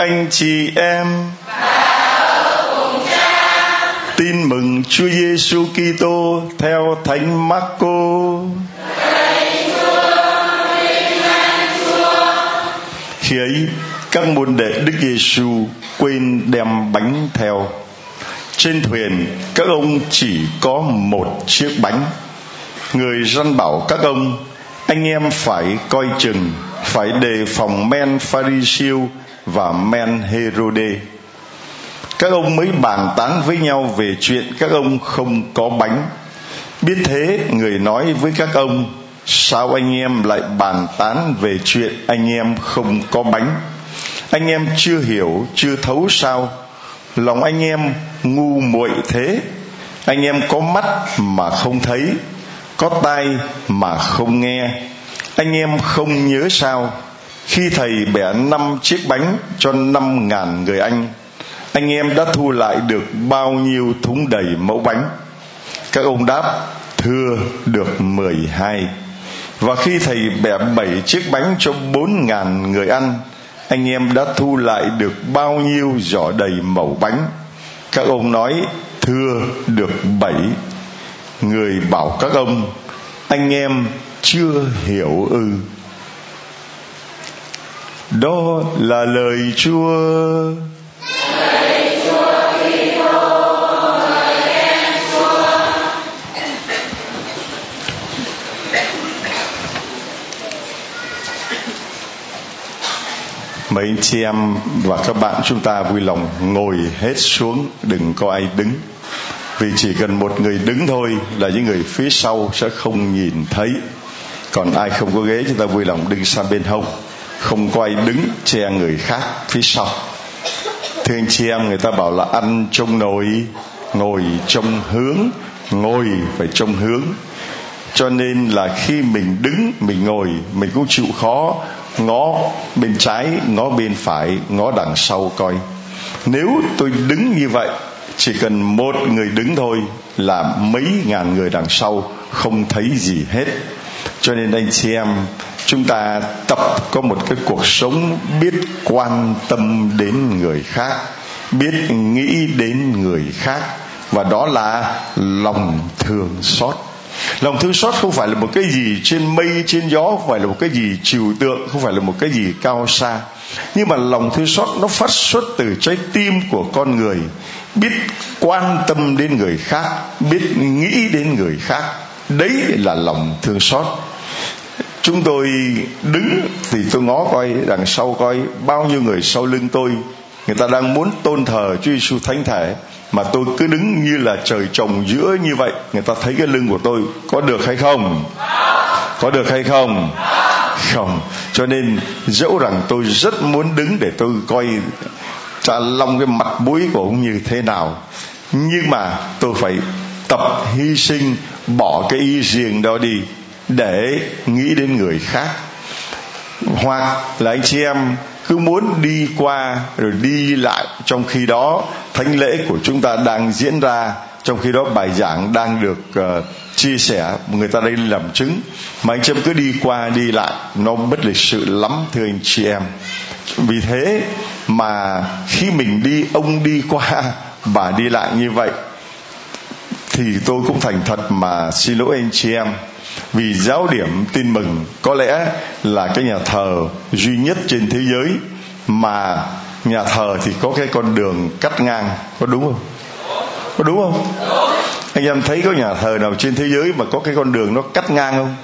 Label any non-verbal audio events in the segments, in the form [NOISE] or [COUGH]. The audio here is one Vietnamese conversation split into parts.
Anh chị em. Tin mừng Chúa Giêsu Kitô theo Thánh Marco. Khi ấy, các môn đệ Đức Giêsu quên đem bánh theo. Trên thuyền, các ông chỉ có một chiếc bánh. Người răn bảo các ông, anh em phải coi chừng phải đề phòng men Pharisêu và men Herode. Các ông mới bàn tán với nhau về chuyện các ông không có bánh. Biết thế, người nói với các ông, sao anh em lại bàn tán về chuyện anh em không có bánh? Anh em chưa hiểu, chưa thấu sao? Lòng anh em ngu muội thế. Anh em có mắt mà không thấy, có tai mà không nghe anh em không nhớ sao, khi thầy bẻ năm chiếc bánh cho năm ngàn người anh anh em đã thu lại được bao nhiêu thúng đầy mẫu bánh? Các ông đáp, thưa được mười hai. Và khi thầy bẻ bảy chiếc bánh cho bốn ngàn người ăn anh em đã thu lại được bao nhiêu giỏ đầy mẩu bánh? Các ông nói, thưa được bảy. Người bảo các ông, anh em chưa hiểu ư. Đó là lời chúa. Mấy anh chị em và các bạn chúng ta vui lòng ngồi hết xuống, đừng có ai đứng. Vì chỉ cần một người đứng thôi là những người phía sau sẽ không nhìn thấy còn ai không có ghế, chúng ta vui lòng đứng sang bên hông. Không quay đứng che người khác phía sau. Thưa anh chị em người ta bảo là ăn trông nồi, ngồi trông hướng, ngồi phải trông hướng. Cho nên là khi mình đứng, mình ngồi, mình cũng chịu khó. Ngó bên trái, ngó bên phải, ngó đằng sau coi. Nếu tôi đứng như vậy, chỉ cần một người đứng thôi là mấy ngàn người đằng sau không thấy gì hết cho nên anh chị em, chúng ta tập có một cái cuộc sống biết quan tâm đến người khác, biết nghĩ đến người khác, và đó là lòng thương xót. Lòng thương xót không phải là một cái gì trên mây, trên gió, không phải là một cái gì trừu tượng, không phải là một cái gì cao xa. Nhưng mà lòng thương xót nó phát xuất từ trái tim của con người, biết quan tâm đến người khác, biết nghĩ đến người khác đấy là lòng thương xót. Chúng tôi đứng thì tôi ngó coi, đằng sau coi, bao nhiêu người sau lưng tôi, người ta đang muốn tôn thờ Chúa Giêsu thánh thể, mà tôi cứ đứng như là trời trồng giữa như vậy. Người ta thấy cái lưng của tôi có được hay không? Có được hay không? Không. Cho nên dẫu rằng tôi rất muốn đứng để tôi coi trả long cái mặt mũi của ông như thế nào, nhưng mà tôi phải tập hy sinh bỏ cái ý riêng đó đi để nghĩ đến người khác. Hoặc là anh chị em cứ muốn đi qua rồi đi lại trong khi đó thánh lễ của chúng ta đang diễn ra trong khi đó bài giảng đang được uh, chia sẻ người ta đây làm chứng. Mà anh chị em cứ đi qua đi lại nó bất lịch sự lắm thưa anh chị em. Vì thế mà khi mình đi ông đi qua bà đi lại như vậy thì tôi cũng thành thật mà xin lỗi anh chị em. Vì giáo điểm tin mừng có lẽ là cái nhà thờ duy nhất trên thế giới, mà nhà thờ thì có cái con đường cắt ngang, có đúng không? Có đúng không? Anh em thấy có nhà thờ nào trên thế giới mà có cái con đường nó cắt ngang không?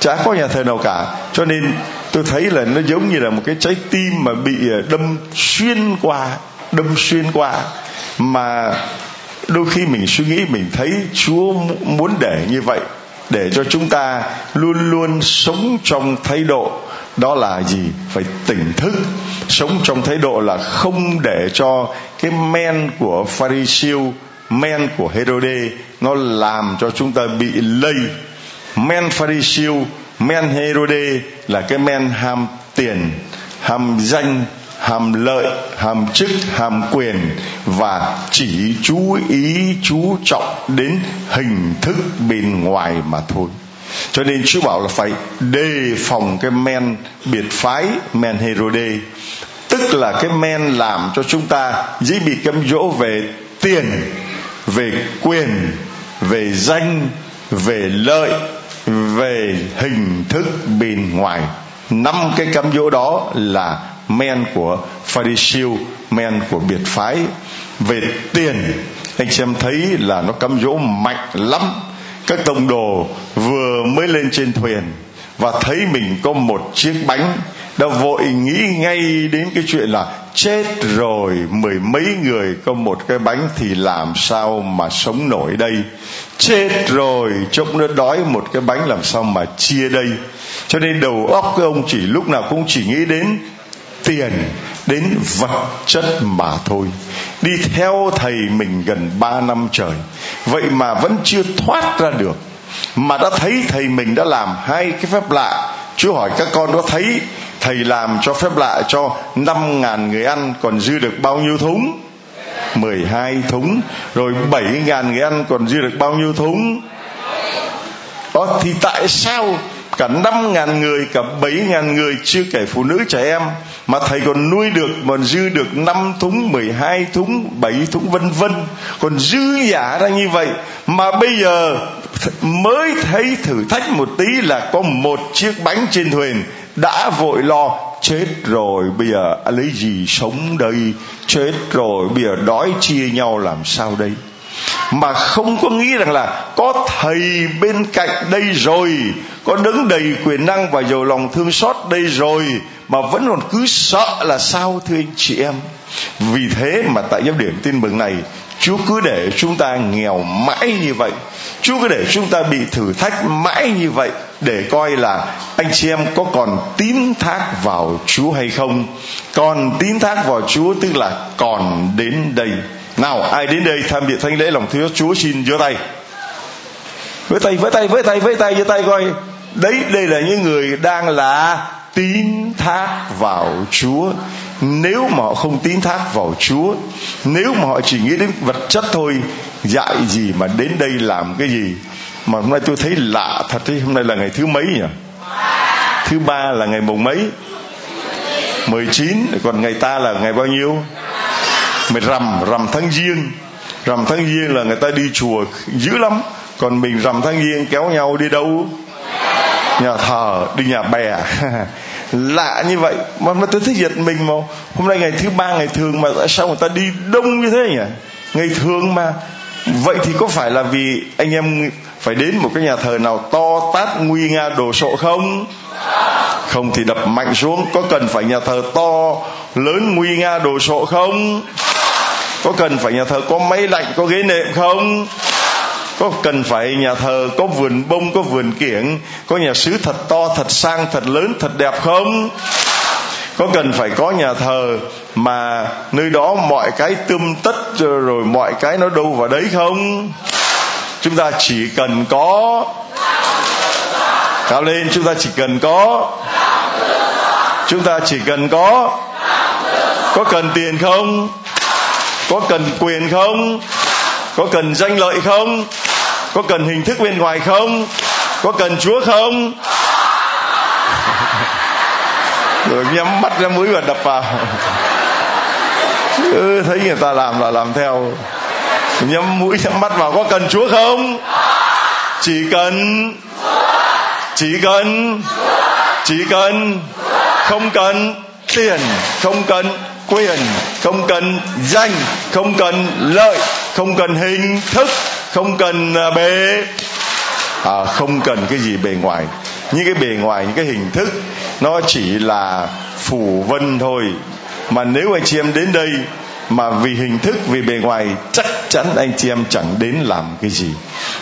Chả có nhà thờ nào cả. Cho nên tôi thấy là nó giống như là một cái trái tim mà bị ờ, đâm xuyên qua, đâm xuyên qua. Mà đôi khi mình suy nghĩ, mình thấy chúa muốn để như vậy, để cho chúng ta luôn luôn sống trong thái độ, đó là gì? Phải tỉnh thức. Sống trong thái độ là không để cho cái men của pharisêu men của herode nó làm cho chúng ta bị lây. Men pharisêu men herode là cái men ham tiền, ham danh hàm lợi, hàm chức, hàm quyền và chỉ chú ý, chú trọng đến hình thức bên ngoài mà thôi. Cho nên Chúa bảo là phải đề phòng cái men biệt phái, men Herode. Tức là cái men làm cho chúng ta dễ bị cám dỗ về tiền, về quyền, về danh, về lợi, về hình thức bên ngoài. Năm cái cám dỗ đó là men của pharisêu men của biệt phái. Về tiền, anh xem thấy là nó cám dỗ mạnh lắm. Các tông đồ vừa mới lên trên thuyền và thấy mình có một chiếc bánh đã vội nghĩ ngay đến cái chuyện là chết rồi, mười mấy người có một cái bánh thì làm sao mà sống nổi đây? Chết rồi, chốc nó đói một cái bánh làm sao mà chia đây? Cho nên đầu óc cái ông chỉ lúc nào cũng chỉ nghĩ đến tiền đến vật chất mà thôi. Đi theo thầy mình gần ba năm trời. Vậy mà vẫn chưa thoát ra được. Mà đã thấy thầy mình đã làm hai cái phép lạ. Chúa hỏi các con có thấy thầy làm cho phép lạ cho năm ngàn người ăn còn dư được bao nhiêu thúng? 12 thúng. Rồi 7 ngàn người ăn còn dư được bao nhiêu thúng? Đó thì tại sao cả năm ngàn người, cả bảy ngàn người, chưa kể phụ nữ, trẻ em, mà thầy còn nuôi được, còn dư được năm thúng, mười hai thúng, bảy thúng, vân vân. Còn dư giả ra như vậy, mà bây giờ mới thấy thử thách một tí là có một chiếc bánh trên thuyền đã vội lo, chết rồi, bây giờ lấy gì sống đây? Chết rồi, bây giờ đói chia nhau làm sao đây? Mà không có nghĩ rằng là có thầy bên cạnh đây rồi, có đứng đầy quyền năng và giàu lòng thương xót đây rồi, mà vẫn còn cứ sợ là sao, thưa anh chị em? Vì thế mà tại giáo điểm tin mừng này, Chúa cứ để chúng ta nghèo mãi như vậy. Chúa cứ để chúng ta bị thử thách mãi như vậy Để coi là anh chị em có còn tín thác vào Chúa hay không? Còn tín thác vào Chúa tức là còn đến đây nào, ai đến đây tham dự thánh lễ lòng thiếu Chúa xin giơ tay. Với tay với tay với tay với tay, giơ tay coi. Đấy, đây là những người đang là tín thác vào Chúa. Nếu mà họ không tín thác vào Chúa, nếu mà họ chỉ nghĩ đến vật chất thôi, dạy gì mà đến đây làm cái gì? Mà hôm nay tôi thấy lạ thật đấy hôm nay là ngày thứ mấy nhỉ? Thứ ba là ngày mùng mấy? 19 còn ngày ta là ngày bao nhiêu? Mày rằm rằm tháng giêng. Rằm tháng giêng là người ta đi chùa dữ lắm. Còn mình rằm tháng giêng kéo nhau đi đâu? Nhà thờ đi nhà bè. [LAUGHS] Lạ như vậy. Mà, mà tôi thấy giật mình mà. Hôm nay ngày thứ ba ngày thường mà tại sao người ta đi đông như thế nhỉ? Ngày thường mà. Vậy thì có phải là vì anh em phải đến một cái nhà thờ nào to tát nguy nga đồ sộ không? Không thì đập mạnh xuống. Có cần phải nhà thờ to, lớn, nguy nga, đồ sộ không? Có cần phải nhà thờ có máy lạnh, có ghế nệm không? Có cần phải nhà thờ có vườn bông, có vườn kiểng? Có nhà sứ thật to, thật sang, thật lớn, thật đẹp không? Có cần phải có nhà thờ mà nơi đó mọi cái tươm tất rồi mọi cái nó đâu vào đấy không? Chúng ta chỉ cần có. Cao lên, chúng ta chỉ cần có chúng ta chỉ cần có có cần tiền không? Có cần quyền không? Có cần danh lợi không? Có cần hình thức bên ngoài không? Có cần chúa không? [LAUGHS] Rồi nhắm mắt ra mũi và đập vào. Cứ thấy người ta làm là làm theo. Nhắm mũi, nhắm mắt vào có cần chúa không? Chỉ cần chỉ cần chỉ cần không cần tiền không cần quyền không cần danh không cần lợi không cần hình thức không cần à, bề. À, không cần cái gì bề ngoài. Những cái bề ngoài những cái hình thức nó chỉ là phủ vân thôi. Mà nếu anh chị em đến đây mà vì hình thức, vì bề ngoài, chắc chắn anh chị em chẳng đến làm cái gì.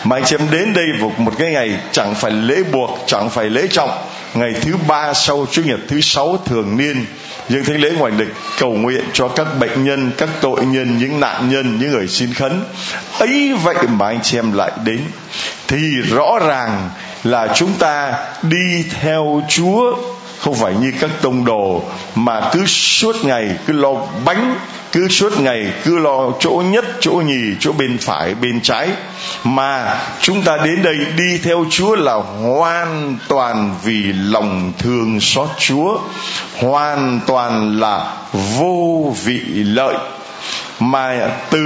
Mà anh chị em đến đây một một cái ngày chẳng phải lễ buộc, chẳng phải lễ trọng. Ngày thứ ba sau, chủ nhật thứ sáu thường niên dương thánh lễ ngoài lịch, cầu nguyện cho các bệnh nhân, các tội nhân, những nạn nhân, những người xin khấn. Ấy vậy mà anh chị em lại đến. Thì rõ ràng là chúng ta đi theo chúa không phải như các tông đồ mà cứ suốt ngày, cứ lo bánh, cứ suốt ngày, cứ lo chỗ nhất, chỗ nhì, chỗ bên phải, bên trái. Mà chúng ta đến đây đi theo chúa là hoàn toàn vì lòng thương xót chúa. Hoàn toàn là vô vị lợi. Mà từ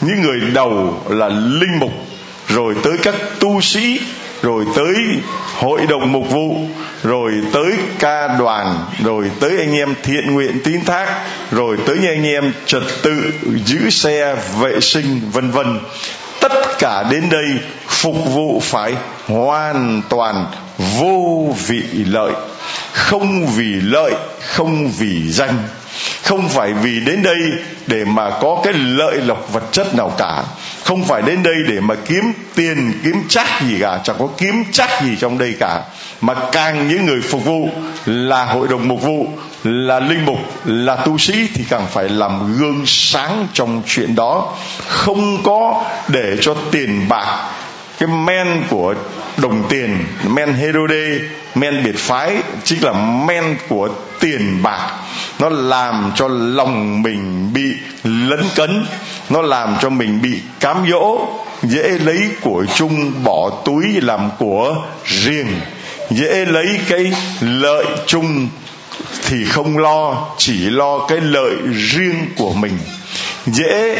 những người đầu là linh mục, rồi tới các tu sĩ rồi tới hội đồng mục vụ, rồi tới ca đoàn, rồi tới anh em thiện nguyện tín thác, rồi tới anh em trật tự, giữ xe vệ sinh, vân vân. Tất cả đến đây phục vụ phải hoàn toàn vô vị lợi. Không vì lợi, không vì danh không phải vì đến đây để mà có cái lợi lộc vật chất nào cả. Không phải đến đây để mà kiếm tiền, kiếm chắc gì cả, chẳng có kiếm chắc gì trong đây cả. Mà càng những người phục vụ là hội đồng mục vụ, là linh mục, là tu sĩ thì càng phải làm gương sáng trong chuyện đó. Không có để cho tiền bạc cái men của đồng tiền, men Herode, men biệt phái chính là men của tiền bạc. Nó làm cho lòng mình bị lấn cấn, nó làm cho mình bị cám dỗ, dễ lấy của chung bỏ túi làm của riêng. Dễ lấy cái lợi chung thì không lo, chỉ lo cái lợi riêng của mình. Dễ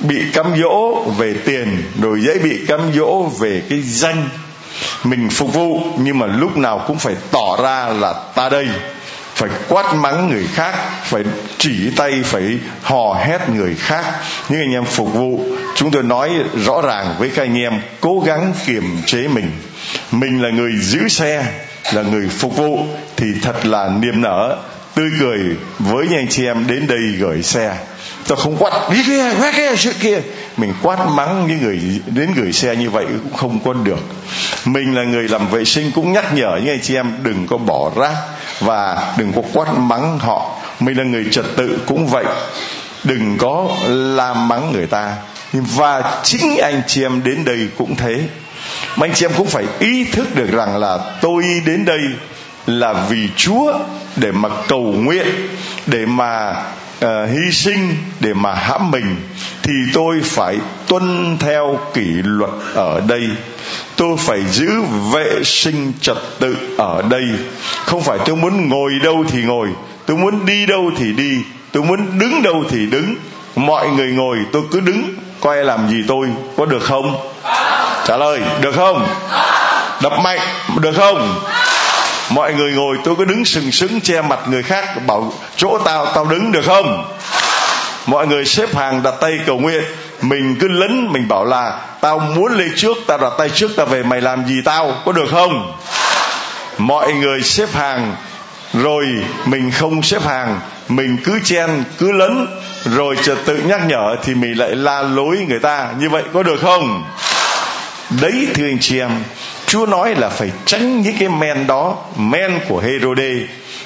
bị cám dỗ về tiền, rồi dễ bị cám dỗ về cái danh mình phục vụ. Nhưng mà lúc nào cũng phải tỏ ra là ta đây, phải quát mắng người khác, phải chỉ tay, phải hò hét người khác. Những anh em phục vụ, chúng tôi nói rõ ràng với các anh em, cố gắng kiềm chế mình. Mình là người giữ xe, là người phục vụ, thì thật là niềm nở, tươi cười với những anh chị em đến đây gửi xe ta không quát đi kia quét kia chuyện kia? Mình quát mắng những người đến gửi xe như vậy cũng không có được. Mình là người làm vệ sinh cũng nhắc nhở những anh chị em đừng có bỏ rác và đừng có quát mắng họ. Mình là người trật tự cũng vậy. Đừng có làm mắng người ta. Và chính anh chị em đến đây cũng thế. Mà anh chị em cũng phải ý thức được rằng là tôi đến đây là vì Chúa để mà cầu nguyện, để mà uh, hy sinh để mà hãm mình thì tôi phải tuân theo kỷ luật ở đây. Tôi phải giữ vệ sinh trật tự ở đây. Không phải tôi muốn ngồi đâu thì ngồi tôi muốn đi đâu thì đi tôi muốn đứng đâu thì đứng. Mọi người ngồi tôi cứ đứng coi làm gì tôi có được không? Trả lời được không? Đập mạnh được không? Mọi người ngồi, tôi cứ đứng sừng sững che mặt người khác, bảo, chỗ tao tao đứng được không? Mọi người xếp hàng đặt tay cầu nguyện. Mình cứ lấn, mình bảo là, tao muốn lên trước, tao đặt tay trước, tao về mày làm gì tao, có được không? Mọi người xếp hàng, rồi mình không xếp hàng. Mình cứ chen, cứ lấn, rồi trật tự nhắc nhở thì mình lại la lối người ta. Như vậy có được không? Đấy, thưa anh chị em Chúa nói là phải tránh những cái men đó, men của Herode,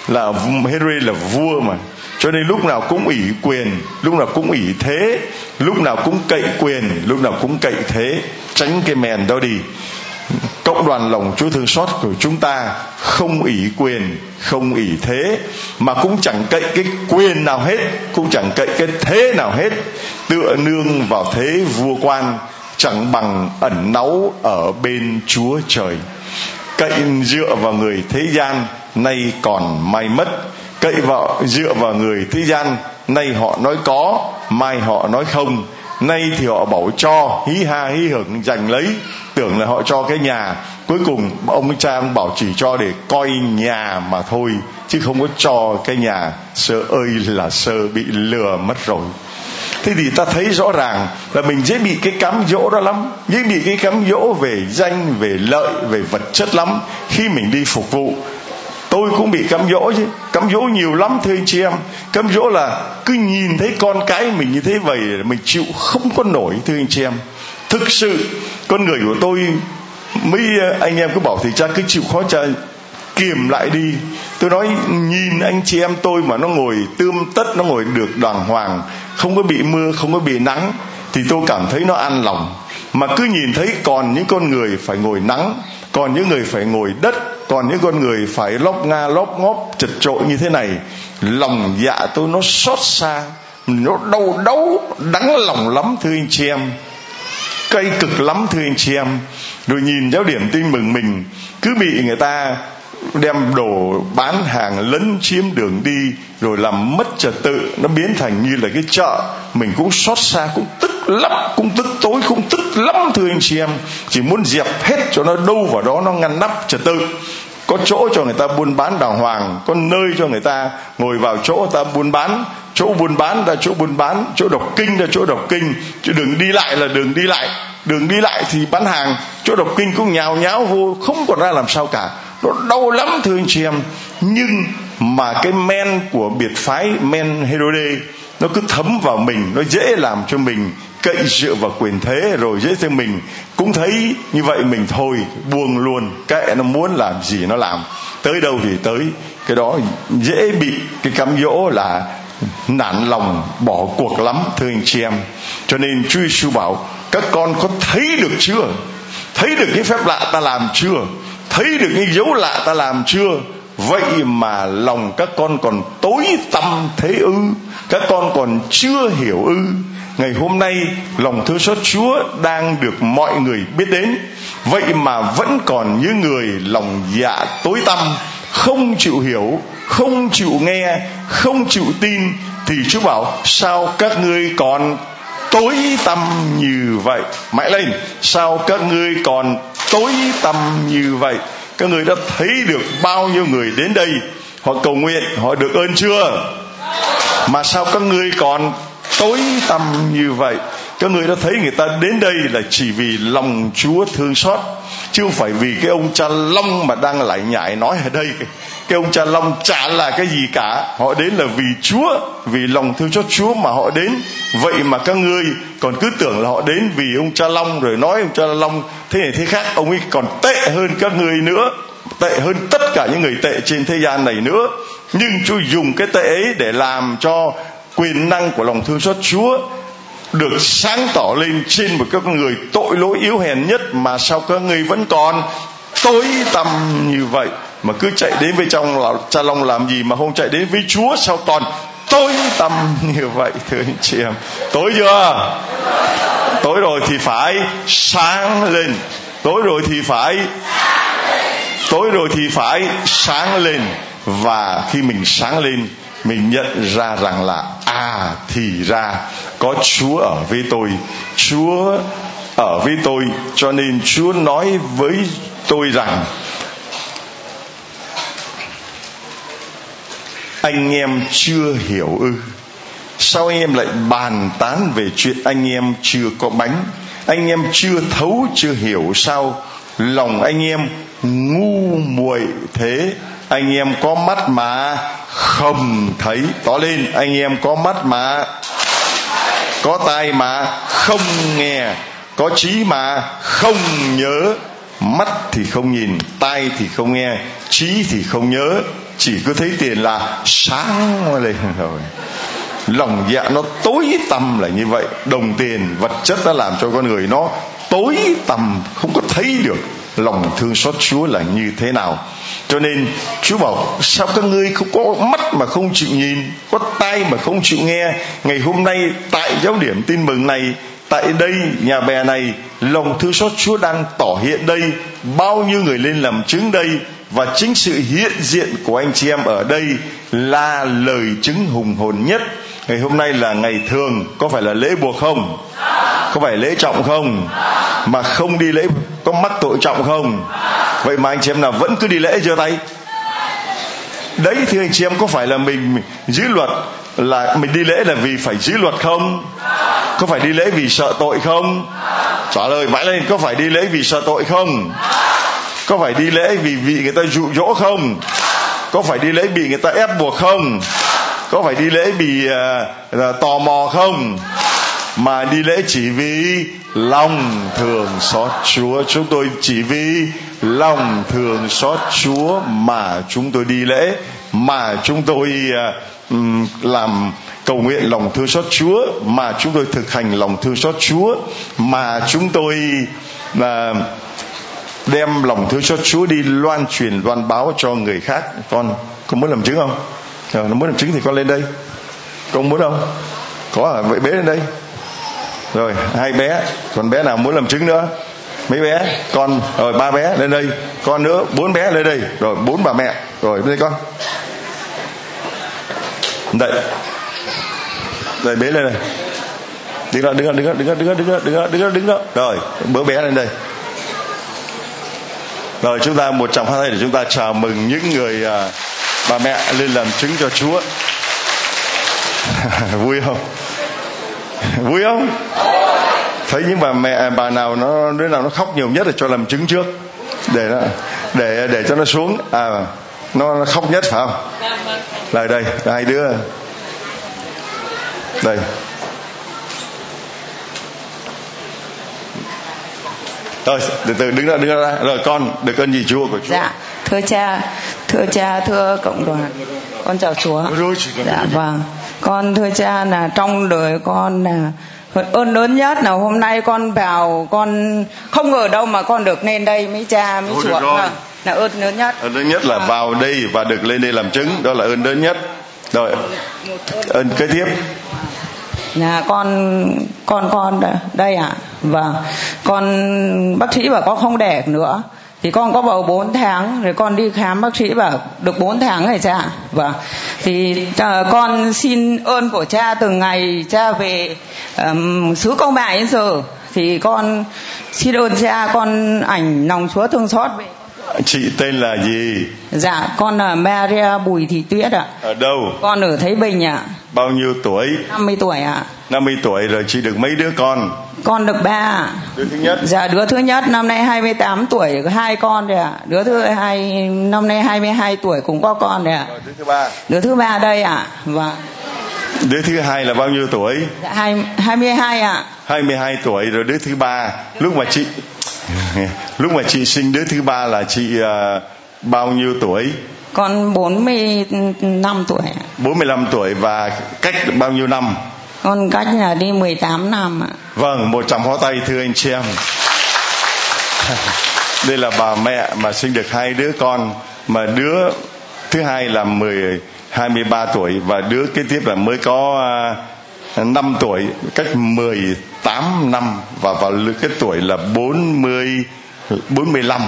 là Herode là vua mà. Cho nên lúc nào cũng ủy quyền, lúc nào cũng ủy thế, lúc nào cũng cậy quyền, lúc nào cũng cậy thế. Tránh cái men đó đi. Cộng đoàn lòng chúa thương xót của chúng ta không ủy quyền, không ủy thế, mà cũng chẳng cậy cái quyền nào hết, cũng chẳng cậy cái thế nào hết. Tựa nương vào thế vua quan chẳng bằng ẩn náu ở bên chúa trời. Cậy dựa vào người thế gian, nay còn may mất. Cậy vào, dựa vào người thế gian, nay họ nói có, mai họ nói không. Nay thì họ bảo cho, hí ha, hí hưởng giành lấy. Tưởng là họ cho cái nhà. Cuối cùng, ông cha ông bảo chỉ cho để coi nhà mà thôi, chứ không có cho cái nhà. Sơ ơi là sơ bị lừa mất rồi thế thì ta thấy rõ ràng là mình dễ bị cái cám dỗ đó lắm, dễ bị cái cám dỗ về danh, về lợi, về vật chất lắm khi mình đi phục vụ. Tôi cũng bị cám dỗ chứ. Cám dỗ nhiều lắm thưa anh chị em. Cám dỗ là cứ nhìn thấy con cái mình như thế vậy mình chịu không có nổi thưa anh chị em. Thực sự, con người của tôi, mấy anh em cứ bảo thì cha cứ chịu khó cha kiềm lại đi tôi nói, nhìn anh chị em tôi mà nó ngồi tươm tất, nó ngồi được đàng hoàng, không có bị mưa, không có bị nắng, thì tôi cảm thấy nó an lòng. Mà cứ nhìn thấy còn những con người phải ngồi nắng, còn những người phải ngồi đất, còn những con người phải lóc nga lóc ngóp, chật trội như thế này, lòng dạ tôi nó xót xa, nó đau đau đắng lòng lắm, thưa anh chị em. Cây cực lắm, thưa anh chị em. Rồi nhìn giáo điểm tin mừng mình, cứ bị người ta đem đồ bán hàng lấn chiếm đường đi, rồi làm mất trật tự. Nó biến thành như là cái chợ. Mình cũng xót xa, cũng tức lắm, cũng tức tối, cũng tức lắm, thưa anh chị em. Chỉ muốn dẹp hết cho nó đâu vào đó, nó ngăn nắp trật tự. Có chỗ cho người ta buôn bán đàng hoàng, có nơi cho người ta ngồi vào chỗ người ta buôn bán. Chỗ buôn bán ra, chỗ buôn bán, chỗ đọc kinh ra, chỗ đọc kinh. Chứ đường đi lại là đường đi lại. Đường đi lại thì bán hàng, chỗ đọc kinh cũng nhào nháo vô, không còn ra làm sao cả nó đau lắm, thưa anh chị em. Nhưng mà cái men của biệt phái, men Herode, nó cứ thấm vào mình, nó dễ làm cho mình cậy dựa vào quyền thế, rồi dễ cho mình. Cũng thấy như vậy mình thôi, buông luôn. Kệ nó muốn làm gì nó làm. Tới đâu thì tới. Cái đó dễ bị cái cám dỗ là nản lòng, bỏ cuộc lắm, thưa anh chị em. Cho nên Chúa Giêsu bảo, các con có thấy được chưa? Thấy được cái phép lạ ta làm chưa? Thấy được những dấu lạ ta làm chưa? Vậy mà lòng các con còn tối tăm thế ư? Các con còn chưa hiểu ư? Ngày hôm nay, lòng thương xót chúa đang được mọi người biết đến. Vậy mà vẫn còn những người lòng dạ tối tăm, không chịu hiểu, không chịu nghe, không chịu tin. Thì chúa bảo, sao các ngươi còn tối tăm như vậy? Mãi lên, sao các ngươi còn tối tăm như vậy. Các người đã thấy được bao nhiêu người đến đây? Họ cầu nguyện, họ được ơn chưa? Mà sao các ngươi còn tối tăm như vậy? Các người đã thấy người ta đến đây là chỉ vì lòng chúa thương xót, chứ không phải vì cái ông cha long mà đang lại nhại nói ở đây cái ông cha long chả là cái gì cả. Họ đến là vì chúa, vì lòng thương xót chúa mà họ đến. Vậy mà các ngươi còn cứ tưởng là họ đến vì ông cha long, rồi nói ông cha long thế này thế khác. Ông ấy còn tệ hơn các ngươi nữa, tệ hơn tất cả những người tệ trên thế gian này nữa. Nhưng chúa dùng cái tệ ấy để làm cho quyền năng của lòng thương xót chúa được sáng tỏ lên trên một các người tội lỗi yếu hèn nhất mà sao các ngươi vẫn còn tối tăm như vậy mà cứ chạy đến với trong là cha long làm gì mà không chạy đến với chúa sao còn tối tâm [LAUGHS] như vậy, thưa anh chị em. Tối chưa? Tối rồi thì phải sáng lên. Tối rồi thì phải tối rồi thì phải sáng lên. Và khi mình sáng lên, mình nhận ra rằng là à thì ra, có chúa ở với tôi. Chúa ở với tôi, cho nên chúa nói với tôi rằng anh em chưa hiểu ư. Sao anh em lại bàn tán về chuyện anh em chưa có bánh? Anh em chưa thấu, chưa hiểu sao lòng anh em ngu muội thế? Anh em có mắt mà không thấy. Tỏ lên, anh em có mắt mà, có tai mà không nghe, có trí mà không nhớ. Mắt thì không nhìn, tai thì không nghe, trí thì không nhớ chỉ cứ thấy tiền là sáng lên rồi lòng dạ nó tối tăm là như vậy đồng tiền vật chất đã làm cho con người nó tối tăm không có thấy được lòng thương xót Chúa là như thế nào. Cho nên Chúa bảo sao các ngươi không có mắt mà không chịu nhìn, có tai mà không chịu nghe. Ngày hôm nay tại giáo điểm tin mừng này, tại đây nhà bè này, lòng thương xót Chúa đang tỏ hiện đây. Bao nhiêu người lên làm chứng đây và chính sự hiện diện của anh chị em ở đây là lời chứng hùng hồn nhất. Ngày hôm nay là ngày thường, có phải là lễ buộc không? Có phải lễ trọng không? Mà không đi lễ, có mắc tội trọng không? Vậy mà anh chị em nào vẫn cứ đi lễ giơ tay. Đấy thì anh chị em có phải là mình giữ luật là mình đi lễ là vì phải giữ luật không? Có phải đi lễ vì sợ tội không? Trả lời mãi lên, có phải đi lễ vì sợ tội không? Có phải đi lễ vì bị người ta dụ dỗ không? Có phải đi lễ bị người ta ép buộc không? Có phải đi lễ vì uh, tò mò không? Mà đi lễ chỉ vì lòng thường xót Chúa. Chúng tôi chỉ vì lòng thường xót Chúa mà chúng tôi đi lễ mà chúng tôi uh, làm cầu nguyện lòng thương xót Chúa mà chúng tôi thực hành lòng thương xót Chúa mà chúng tôi uh, đem lòng thương xót Chúa đi loan truyền loan báo cho người khác. Con con muốn làm chứng không? Rồi, nó muốn làm chứng thì con lên đây. Con muốn không? Có à vậy bé lên đây. Rồi hai bé. Còn bé nào muốn làm chứng nữa? Mấy bé? Con rồi ba bé lên đây. Con nữa bốn bé lên đây. Rồi bốn bà mẹ. Rồi lên đây con. Đây. Đây bé lên đây. Đứng đó đứng đó đứng đó đứng đó đứng đó đứng đó đứng đó đứng đó đứng đó rồi bữa bé lên đây rồi chúng ta một tràng phát tay để chúng ta chào mừng những người à, bà mẹ lên làm chứng cho Chúa. [LAUGHS] Vui không? Vui không? Thấy những bà mẹ à, bà nào nó đứa nào nó khóc nhiều nhất là cho làm chứng trước. Để nó để để cho nó xuống. À nó, nó khóc nhất phải không? Lại đây hai đứa. Đây. Rồi từ từ đứng ra đứng ra. Rồi con được ơn gì chúa của chúa. Dạ thưa cha thưa cha thưa cộng đoàn con chào chúa. Dạ vâng. Con thưa cha là trong đời con là ơn lớn nhất là hôm nay con vào con không ngờ đâu mà con được lên đây mấy cha mấy chúa. rồi. vâng là ơn lớn nhất. Ơn lớn nhất là vào đây và được lên đây làm chứng. Đó là ơn lớn nhất. Rồi ơn kế tiếp nhà con con con đây- ạ. À vâng. Con bác sĩ bảo con không đẻ nữa. Thì con có bầu 4 tháng rồi con đi khám bác sĩ bảo được 4 tháng rồi cha. Vâng. Thì uh, con xin ơn của cha từ ngày cha về um, xứ công bài đến giờ thì con xin ơn cha con ảnh lòng chúa thương xót về chị tên là gì? Dạ con là Maria Bùi Thị Tuyết ạ. Ở đâu? Con ở Thái Bình ạ. Bao nhiêu tuổi? 50 tuổi ạ. 50 tuổi rồi chị được mấy đứa con? Con được ba ạ. Đứa thứ nhất. Dạ đứa thứ nhất năm nay 28 tuổi hai con rồi ạ. Đứa thứ hai năm nay 22 tuổi cũng có con rồi ạ. rồi đứa thứ ba. Đứa thứ ba đây ạ. Vâng. đứa thứ hai là bao nhiêu tuổi? Dạ hai 22 ạ. 22 tuổi rồi đứa thứ ba. Lúc mà chị lúc mà chị sinh đứa thứ ba là chị à, bao nhiêu tuổi Con 45 tuổi ạ. 45 tuổi và cách bao nhiêu năm Con cách là đi 18 năm ạ. Vâng, một tràng pháo tay thưa anh chị em. [LAUGHS] Đây là bà mẹ mà sinh được hai đứa con mà đứa thứ hai là 10 23 tuổi và đứa kế tiếp là mới có à, 5 tuổi, cách 8 năm và vào cái tuổi là 40 45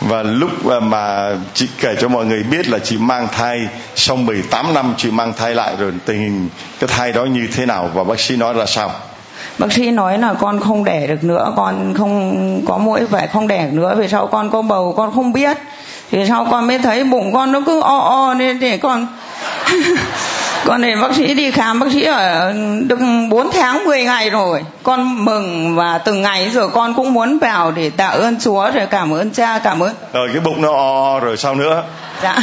và lúc à, mà chị kể cho mọi người biết là chị mang thai sau 18 năm chị mang thai lại rồi tình hình cái thai đó như thế nào và bác sĩ nói là sao Bác sĩ nói là con không đẻ được nữa, con không có mũi vậy không đẻ được nữa. Vì sau con có bầu con không biết. Thì sau con mới thấy bụng con nó cứ o o nên để con [LAUGHS] con để bác sĩ đi khám bác sĩ ở được 4 tháng 10 ngày rồi con mừng và từng ngày rồi con cũng muốn vào để tạ ơn Chúa rồi cảm ơn cha cảm ơn. Rồi cái bụng nó o rồi sao nữa? Dạ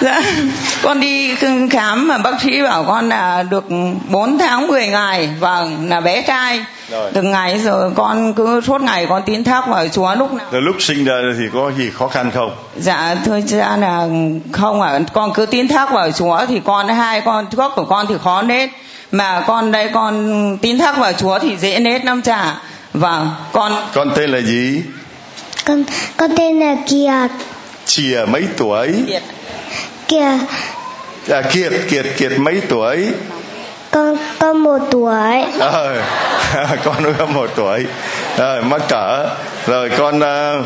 dạ. Con đi khám mà bác sĩ bảo con là được 4 tháng 10 ngày. Vâng là bé trai. Rồi. từng ngày rồi con cứ suốt ngày con tín thác vào Chúa lúc nào. Rồi lúc sinh ra thì có gì khó khăn không? Dạ thưa cha là không ạ. Con cứ tín thác vào Chúa thì con hai con thuốc của con thì khó nết. Mà con đây con tín thác vào Chúa thì dễ nết lắm cha. Vâng con con tên là gì? Con con tên là Kiệt. Chìa mấy tuổi? Kiệt à, kiệt kiệt kiệt mấy tuổi? Con con một tuổi. Ờ [LAUGHS] con nuôi có một tuổi. Rồi mắc cỡ. Rồi con ờ,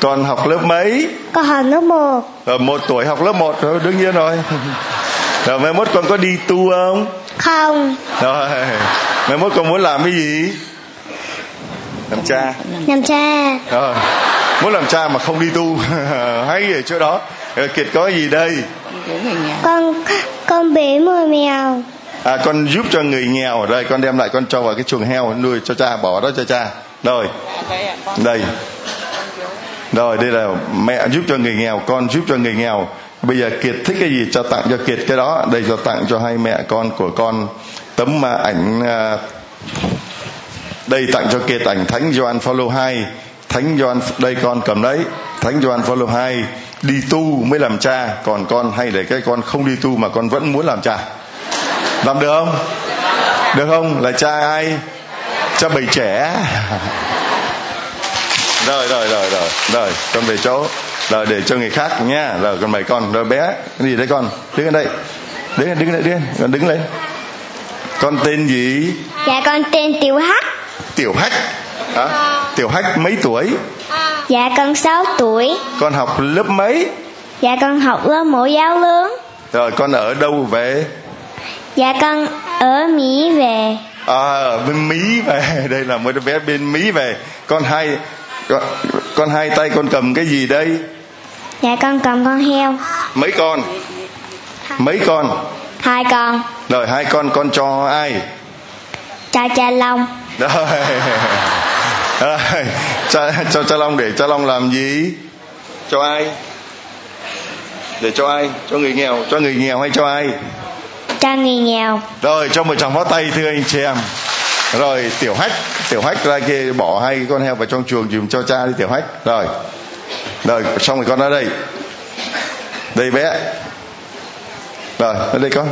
con học lớp mấy? Con học lớp một. Rồi một tuổi học lớp một rồi đương nhiên rồi. [LAUGHS] Rồi mai mốt con có đi tu không? Không. Rồi mai mốt con muốn làm cái gì? Làm cha. Làm cha. Rồi muốn làm cha mà không đi tu. [LAUGHS] Hay ở chỗ đó. Rồi kiệt có gì đây con con bế một mèo. À con giúp cho người nghèo đây con đem lại con cho vào cái chuồng heo nuôi cho cha bỏ đó cho cha. Rồi. Đây. Rồi đây là mẹ giúp cho người nghèo con giúp cho người nghèo. Bây giờ kiệt thích cái gì cho tặng cho kiệt cái đó. Đây cho tặng cho hai mẹ con của con. Tấm ảnh à, đây tặng cho kiệt ảnh thánh Gioan Phaolô 2 thánh Gioan đây con cầm đấy thánh Gioan Phaolô 2 đi tu mới làm cha. Còn con hay để cái con không đi tu mà con vẫn muốn làm cha. Làm được không? Được không? Là cha ai? Cha bầy trẻ. [LAUGHS] Rồi rồi rồi rồi. Rồi con về chỗ. Rồi để cho người khác nha rồi con mời con. Rồi bé cái gì đấy con? Đứng ở đây. Đứng đứng đây đứng. Con đứng lên. Con tên gì? Dạ con tên Tiểu Hắc. Tiểu hách Hả? tiểu hách mấy tuổi? Dạ con 6 tuổi. Con học lớp mấy? Dạ con học lớp mẫu giáo lớn. Rồi con ở đâu về? Dạ con ở Mỹ về. À ở bên mỹ về. [LAUGHS] Đây là một đứa bé bên mỹ về. Con hai con, con hai tay con cầm cái gì đây? Dạ con cầm con heo. Mấy con? Mấy con? Hai con. Rồi hai con con cho ai? Cha cha Long. Rồi [LAUGHS] rồi cho cho cho long để cho long làm gì? Cho ai? Để cho ai? Cho người nghèo. Cho người nghèo hay cho ai? Cho người nghèo. Rồi cho một tràng pháo tay thưa anh chị em. Rồi tiểu hách tiểu hách ra kia bỏ hai con heo vào trong chuồng dùm cho cha đi tiểu hách. Rồi. Rồi xong rồi con ra đây. Đây bé. Rồi ở đây con.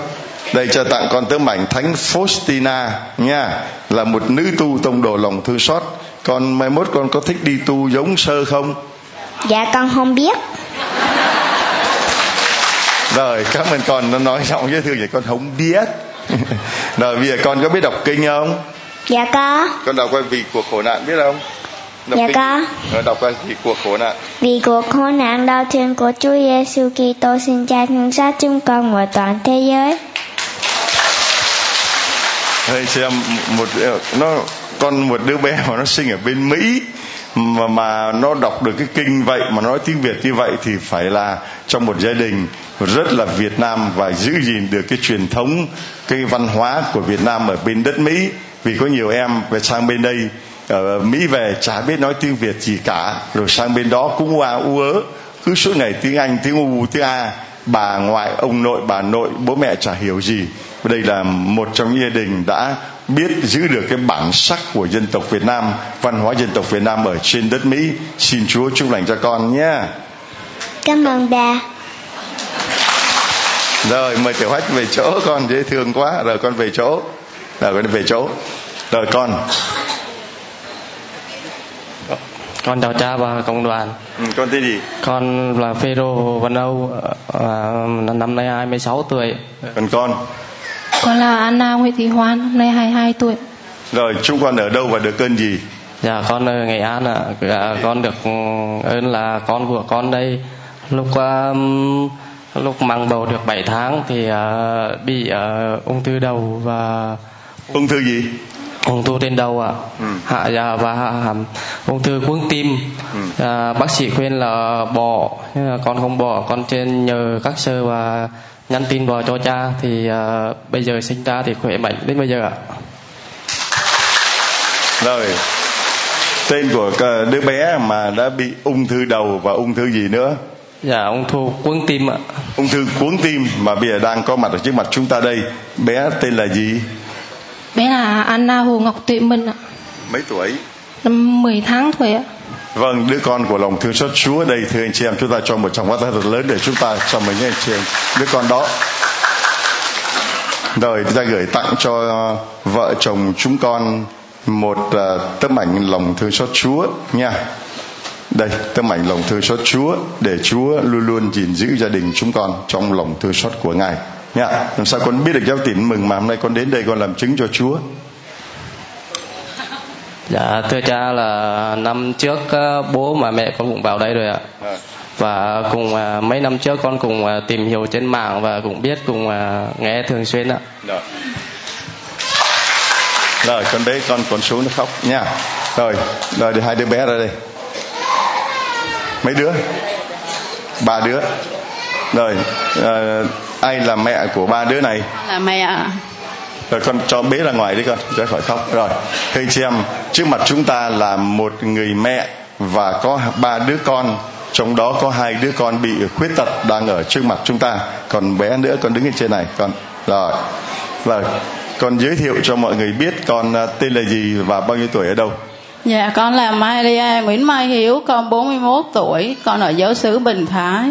Đây cho tặng con tấm ảnh thánh Faustina nha. Là một nữ tu tông đồ lòng thương xót con mai mốt con có thích đi tu giống sơ không? Dạ con không biết. Rồi cảm ơn con nó nói giọng dễ thương vậy con không biết. [LAUGHS] Rồi bây giờ con có biết đọc kinh không? Dạ có. Con đọc qua vì cuộc khổ nạn biết không? Đọc Dạ kinh. có. Rồi đọc qua vì cuộc khổ nạn. Vì cuộc khổ nạn đau thương của Chúa Giêsu Kitô xin cha thương xót chúng con và toàn thế giới. Đây xem một nó con một đứa bé mà nó sinh ở bên Mỹ, mà mà nó đọc được cái kinh vậy, mà nói tiếng Việt như vậy thì phải là trong một gia đình rất là Việt Nam và giữ gìn được cái truyền thống, cái văn hóa của Việt Nam ở bên đất Mỹ. Vì có nhiều em về sang bên đây ở Mỹ về chả biết nói tiếng Việt gì cả, rồi sang bên đó cũng ua u ớ cứ suốt ngày tiếng Anh, tiếng U, tiếng A. Bà ngoại, ông nội, bà nội, bố mẹ chả hiểu gì đây là một trong những gia đình đã biết giữ được cái bản sắc của dân tộc Việt Nam văn hóa dân tộc Việt Nam ở trên đất Mỹ. Xin Chúa chúc lành cho con nhé. Cảm ơn ba rồi mời tiểu hách về chỗ con dễ thương quá. Rồi con về chỗ. Rồi con về chỗ. Rồi con. Con chào cha và cộng đoàn. Ừ, con tên gì? Con là Phêrô Văn Âu à, năm nay 26 tuổi. Còn con Con là Anna Nguyễn Thị Hoan, năm nay 22 tuổi. rồi chúng con ở đâu và được cơn gì dạ con ở Nghệ An ạ dạ, con được ơn là con của con đây lúc um, lúc mang bầu được 7 tháng thì uh, bị uh, ung thư đầu và ung thư gì ung thư trên đầu ạ Ừ. hạ dạ, và hạ, ung thư cuống tim Ừ. à, bác sĩ khuyên là bỏ nhưng mà con không bỏ con trên nhờ các sơ và nhắn tin vào cho cha thì à, bây giờ sinh ra thì khỏe mạnh đến bây giờ ạ. Rồi. Tên của ờ, đứa bé mà đã bị ung thư đầu và ung thư gì nữa? Dạ ung thư cuống tim ạ. Ung thư cuống tim mà bây giờ đang có mặt ở trước mặt chúng ta đây. Bé tên là gì? Bé là Anna Hồ Ngọc Tuệ Minh ạ, mấy tuổi? Năm 10 tháng tuổi ạ vâng đứa con của lòng thương xót chúa đây thưa anh chị em. Chúng ta cho một tràng phát tay thật lớn để chúng ta cho mừng anh chị em đứa con đó. Rồi ta gửi tặng cho ờ, vợ chồng chúng con một uh, tấm ảnh lòng thương xót chúa nha. Đây tấm ảnh lòng thương xót chúa để chúa luôn luôn gìn giữ gia đình chúng con trong lòng thương xót của ngài nha. Làm sao con biết được giáo tin mừng mà hôm nay con đến đây con làm chứng cho chúa? Dạ thưa cha là năm trước á, bố và mẹ con cũng vào đây rồi ạ. Và cùng à, mấy năm trước con cùng à, tìm hiểu trên mạng và cũng biết cùng à, nghe thường xuyên ạ. Rồi. Rồi con đấy con con xuống nó khóc nha. Rồi rồi để hai đứa bé ra đây. Mấy đứa? Ba đứa. Rồi ờ, ai là mẹ của ba đứa này? Là mẹ ạ. Rồi con cho bế ra ngoài đi con cho khỏi khóc. Rồi thưa anh chị em trước mặt chúng ta là một người mẹ và có ba đứa con trong đó có hai đứa con bị khuyết tật đang ở trước mặt chúng ta. Còn bé nữa con đứng ở trên này con. Rồi rồi con giới thiệu cho mọi người biết con à, tên là gì và bao nhiêu tuổi ở đâu. Dạ con là Maria Nguyễn Mai Hiếu, con 41 tuổi, con ở giáo xứ Bình Thái.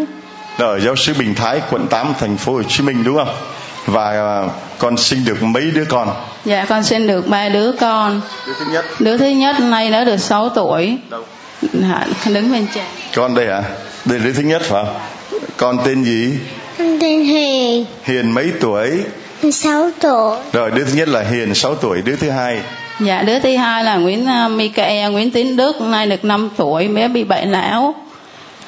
ở giáo sứ Bình Thái quận 8 thành phố Hồ Chí Minh đúng không và à, con sinh được mấy đứa con? Dạ con sinh được ba đứa con. đứa thứ nhất. Đứa thứ nhất nay nó được 6 tuổi. đâu? Dạ, đứng bên trên. Con đây hả? Đây là đứa thứ nhất phải không? Con tên gì? Con tên Hiền, hiền mấy tuổi? 6 tuổi. rồi đứa thứ nhất là hiền 6 tuổi. Đứa thứ hai? Dạ đứa thứ hai là nguyễn à, Michael Nguyễn Tiến Đức nay được 5 tuổi bé bị bệnh não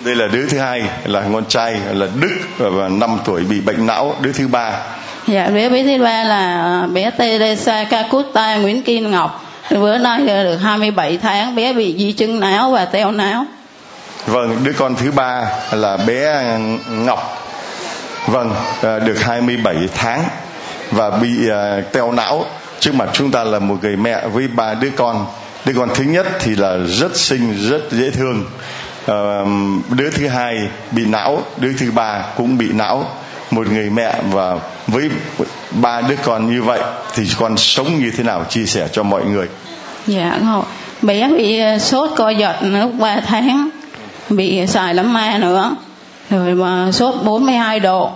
đây là đứa thứ hai là con trai là đức và 5 tuổi bị bệnh não đứa thứ ba. Dạ bé bé thứ ba là bé Teresa Calcutta Nguyễn Kim Ngọc. Bữa nay được 27 tháng bé bị di chứng não và teo não. Vâng đứa con thứ ba là bé ngọc. Vâng à, được 27 tháng và bị à, teo não. Trước mặt chúng ta là một người mẹ với ba đứa con. Đứa con thứ nhất thì là rất xinh rất dễ thương đứa thứ hai bị não, đứa thứ ba cũng bị não. Một người mẹ và với ba đứa con như vậy thì con sống như thế nào? Chia sẻ cho mọi người. Dạ không bé bị ờ, sốt co giật lúc 3 tháng. Bị xài lắm ma nữa. Rồi mà sốt 42 độ.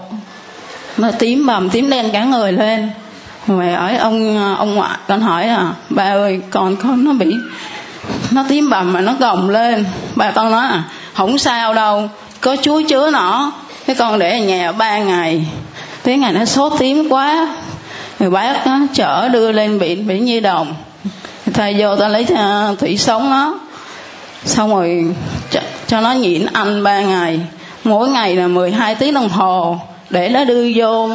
Nó tím bầm, tím đen cả người lên. Rồi ở ông ờ, ông ngoại con hỏi là, ba ơi, con con nó bị nó tím bầm mà nó gồng lên. Bà con nói à không sao đâu có chúa chứa nó. Cái con để ở nhà ba ngày. Thế ngày nó sốt tím quá. Người bác nó chở đưa lên biển biển nhi đồng. Thầy vô ta lấy à, thủy sống nó. Xong rồi cho, cho nó nhịn ăn ba ngày. Mỗi ngày là 12 tiếng đồng hồ để nó đưa vô.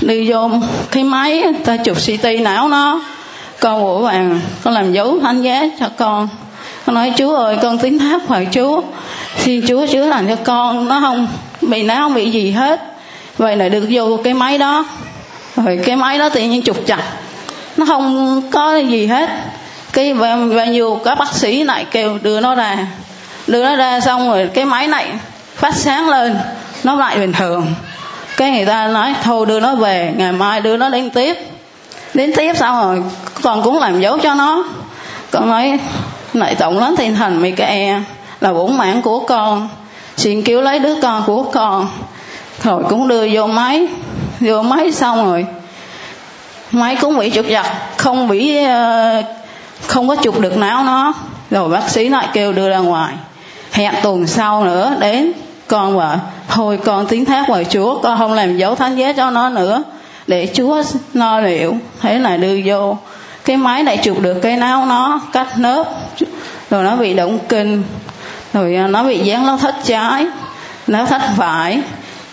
Đưa vô cái máy ta chụp CT não nó con của bạn con làm dấu thánh giá cho con. Con nói chúa ơi con tín thác hỏi chúa. Xin chúa chữa lành cho con. Nó không bị não không bị gì hết. Vậy là được vô cái máy đó. Rồi cái máy đó tự nhiên trục chặt nó không có gì hết. Cái và, và nhiều các bác sĩ lại kêu đưa nó ra. Đưa nó ra xong rồi cái máy này phát sáng lên. Nó lại bình thường. Cái người ta nói thôi đưa nó về ngày mai đưa nó đến tiếp đến tiếp sau rồi, con cũng làm dấu cho nó. Con nói, lại tổng lớn thiên thần Michael là bổn mạng của con. Xin cứu lấy đứa con của con. Rồi cũng đưa vô máy. Vô máy xong rồi, máy cũng bị trục giật không bị ờ, không có chụp được não nó. Rồi bác sĩ lại kêu đưa ra ngoài. Hẹn tuần sau nữa đến, con vợ thôi con tiếng thác vào chúa, con không làm dấu thánh giá cho nó nữa để chúa lo liệu. Thế là đưa vô. Cái máy lại chụp được cái não nó, cắt nớp. Rồi nó bị động kinh. Rồi à, nó bị dán nó thất trái. Nó thất phải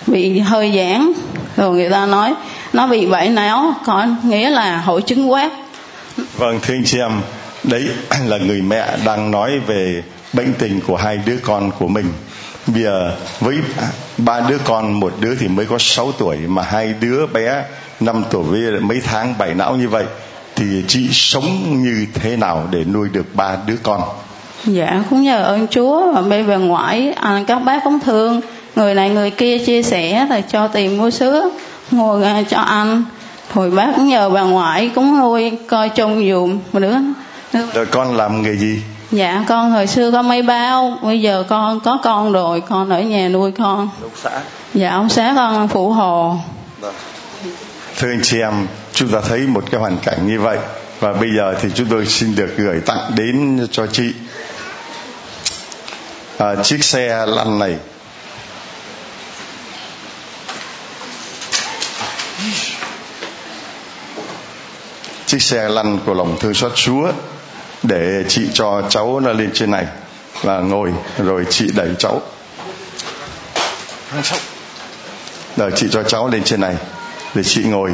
bị hơi giãn rồi người ta nói, nó bị vảy não có nghĩa là hội chứng quát vâng thưa anh chị em, đấy [CLEARS THROAT] là người mẹ đang nói về bệnh tình của hai đứa con của mình bây giờ với ba đứa con một đứa thì mới có 6 tuổi mà hai đứa bé 5 tuổi với mấy tháng bảy não như vậy thì chị sống như thế nào để nuôi được ba đứa con? Dạ cũng nhờ ơn chúa và bây về ngoại à, các bác cũng thương. Người này người kia chia sẻ rồi cho tiền mua sữa mua cho ăn. Rồi bác cũng nhờ bà ngoại cũng nuôi coi trông dùm một đứa rồi con làm nghề gì dạ con hồi xưa có mấy bao bây giờ con có con rồi con ở nhà nuôi con. Ông xã? Dạ ông xã con phụ hồ. Thưa anh chị em chúng ta thấy một cái hoàn cảnh như vậy và bây giờ thì chúng tôi xin được gửi tặng đến cho chị à, chiếc xe lăn này. Chiếc xe lăn của lòng thương xót Chúa để chị cho cháu nó lên trên này và ngồi rồi chị đẩy cháu. Rồi chị cho cháu lên trên này để chị ngồi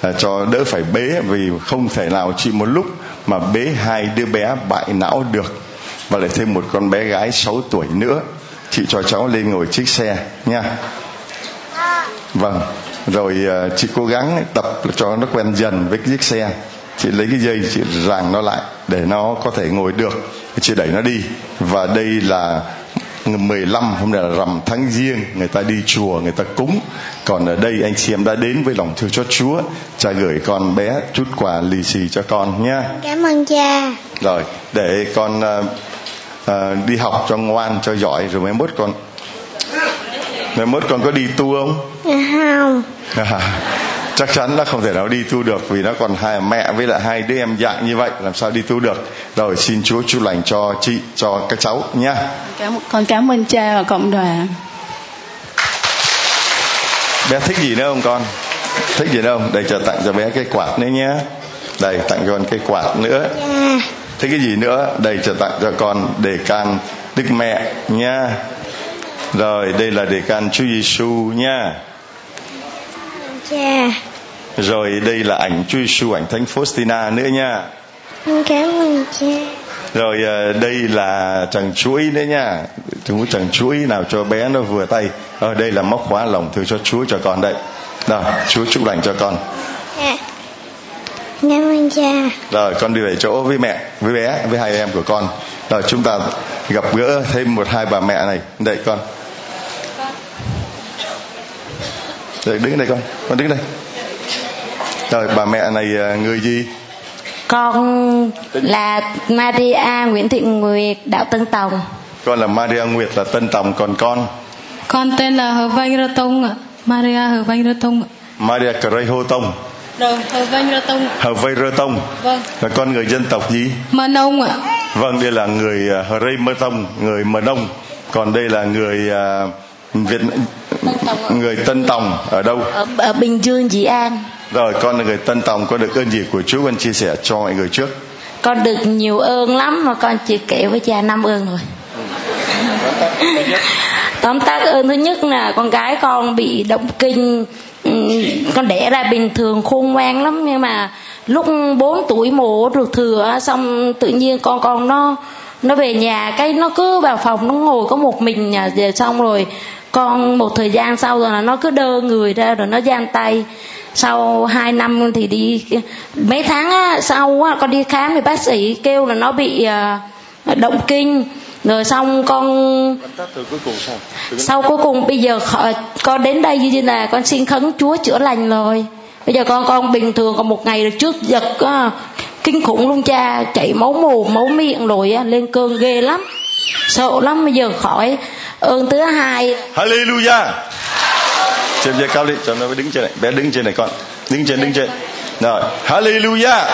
à, cho đỡ phải bế vì không thể nào chị một lúc mà bế hai đứa bé bại não được. Và lại thêm một con bé gái 6 tuổi nữa chị cho cháu lên ngồi chiếc xe nha. Vâng rồi à, chị cố gắng tập cho nó quen dần với chiếc xe chị lấy cái dây chị ràng nó lại để nó có thể ngồi được. Chị đẩy nó đi. Và đây là 15 hôm nay là rằm tháng riêng người ta đi chùa người ta cúng. Còn ở đây anh chị em đã đến với lòng thương cho Chúa. Cha gửi con bé chút quà lì xì cho con nha. Cảm ơn cha. rồi để con uh, uh, đi học cho ngoan cho giỏi. Rồi mai mốt con mai mốt con có đi tu không? Không. à, chắc chắn nó không thể nào đi tu được vì nó còn hai mẹ với lại hai đứa em dạng như vậy làm sao đi tu được? Rồi xin chúa chúc lành cho chị cho các cháu nha cảm con cảm ơn cha và cộng đoàn. Bé thích gì nữa không con? Thích gì nữa không? Đây cho tặng cho bé cái quạt nữa nhé đây tặng cho con cái quạt nữa. Thích cái gì nữa? Đây cho tặng cho con đề can đức mẹ nha rồi đây là đề can chúa giêsu nha cha. Rồi đây là ảnh chúa giêsu ảnh thánh faustina nữa nha. Cảm ơn cha. Rồi à, đây là tràng chuỗi nữa nha. Chúng tràng chuỗi nào cho bé nó vừa tay. Rồi đây là móc khóa lòng thương cho chúa cho con đây rồi chúa chúc lành cho con. Dạ. cảm ơn cha. Rồi con đi về chỗ với mẹ với bé với hai em của con. Rồi chúng ta gặp gỡ thêm một hai bà mẹ này. Đây con rồi đứng đây con con đứng đây rồi bà mẹ này à, người gì con là Maria Nguyễn Thị Nguyệt đạo Tân Tòng con là Maria Nguyệt là Tân Tòng còn con Con tên là Hờ Vanh Rơ Tông ạ. Maria Hờ Vanh Rơ Tông ạ. Maria Cray Hô Tông Rồi, Hờ Vanh Rơ Tông. Hờ Vây Rơ Tông Vâng. là con người dân tộc gì Mơ Nông ạ. vâng đây là người à, Hờ Rây Mơ Tông người Mờ Nông còn đây là người à, Việt người Tân Tòng ở đâu? Ở, ở Bình Dương Dĩ An. Rồi con là người Tân Tòng có được ơn gì của Chúa? Con chia sẻ cho mọi người trước. Con được nhiều ơn lắm mà con chỉ kể với cha năm ơn rồi tóm tắt ơn thứ nhất là con gái con bị động kinh. Ừm, con đẻ ra bình thường khôn ngoan lắm nhưng mà lúc 4 tuổi mổ ruột thừa xong tự nhiên con con nó nó về nhà cái nó cứ vào phòng nó ngồi có một mình nhà về xong rồi con một thời gian sau rồi là nó cứ đơ người ra rồi nó giang tay. Sau 2 năm thì đi mấy tháng á, sau á, con đi khám thì bác sĩ kêu là nó bị à, động kinh. Rồi xong con sau cuối cùng bây giờ con đến đây như là con xin khấn Chúa chữa lành rồi. Bây giờ con con bình thường còn một ngày trước giật á, kinh khủng luôn cha chảy máu mồm máu miệng rồi á, lên cơn ghê lắm sợ lắm bây giờ khỏi. Ơn thứ hai. Hallelujah. Chêm giơ cao lên cho nó đứng trên này. Bé đứng trên này con. Đứng trên đứng trên. Rồi Hallelujah.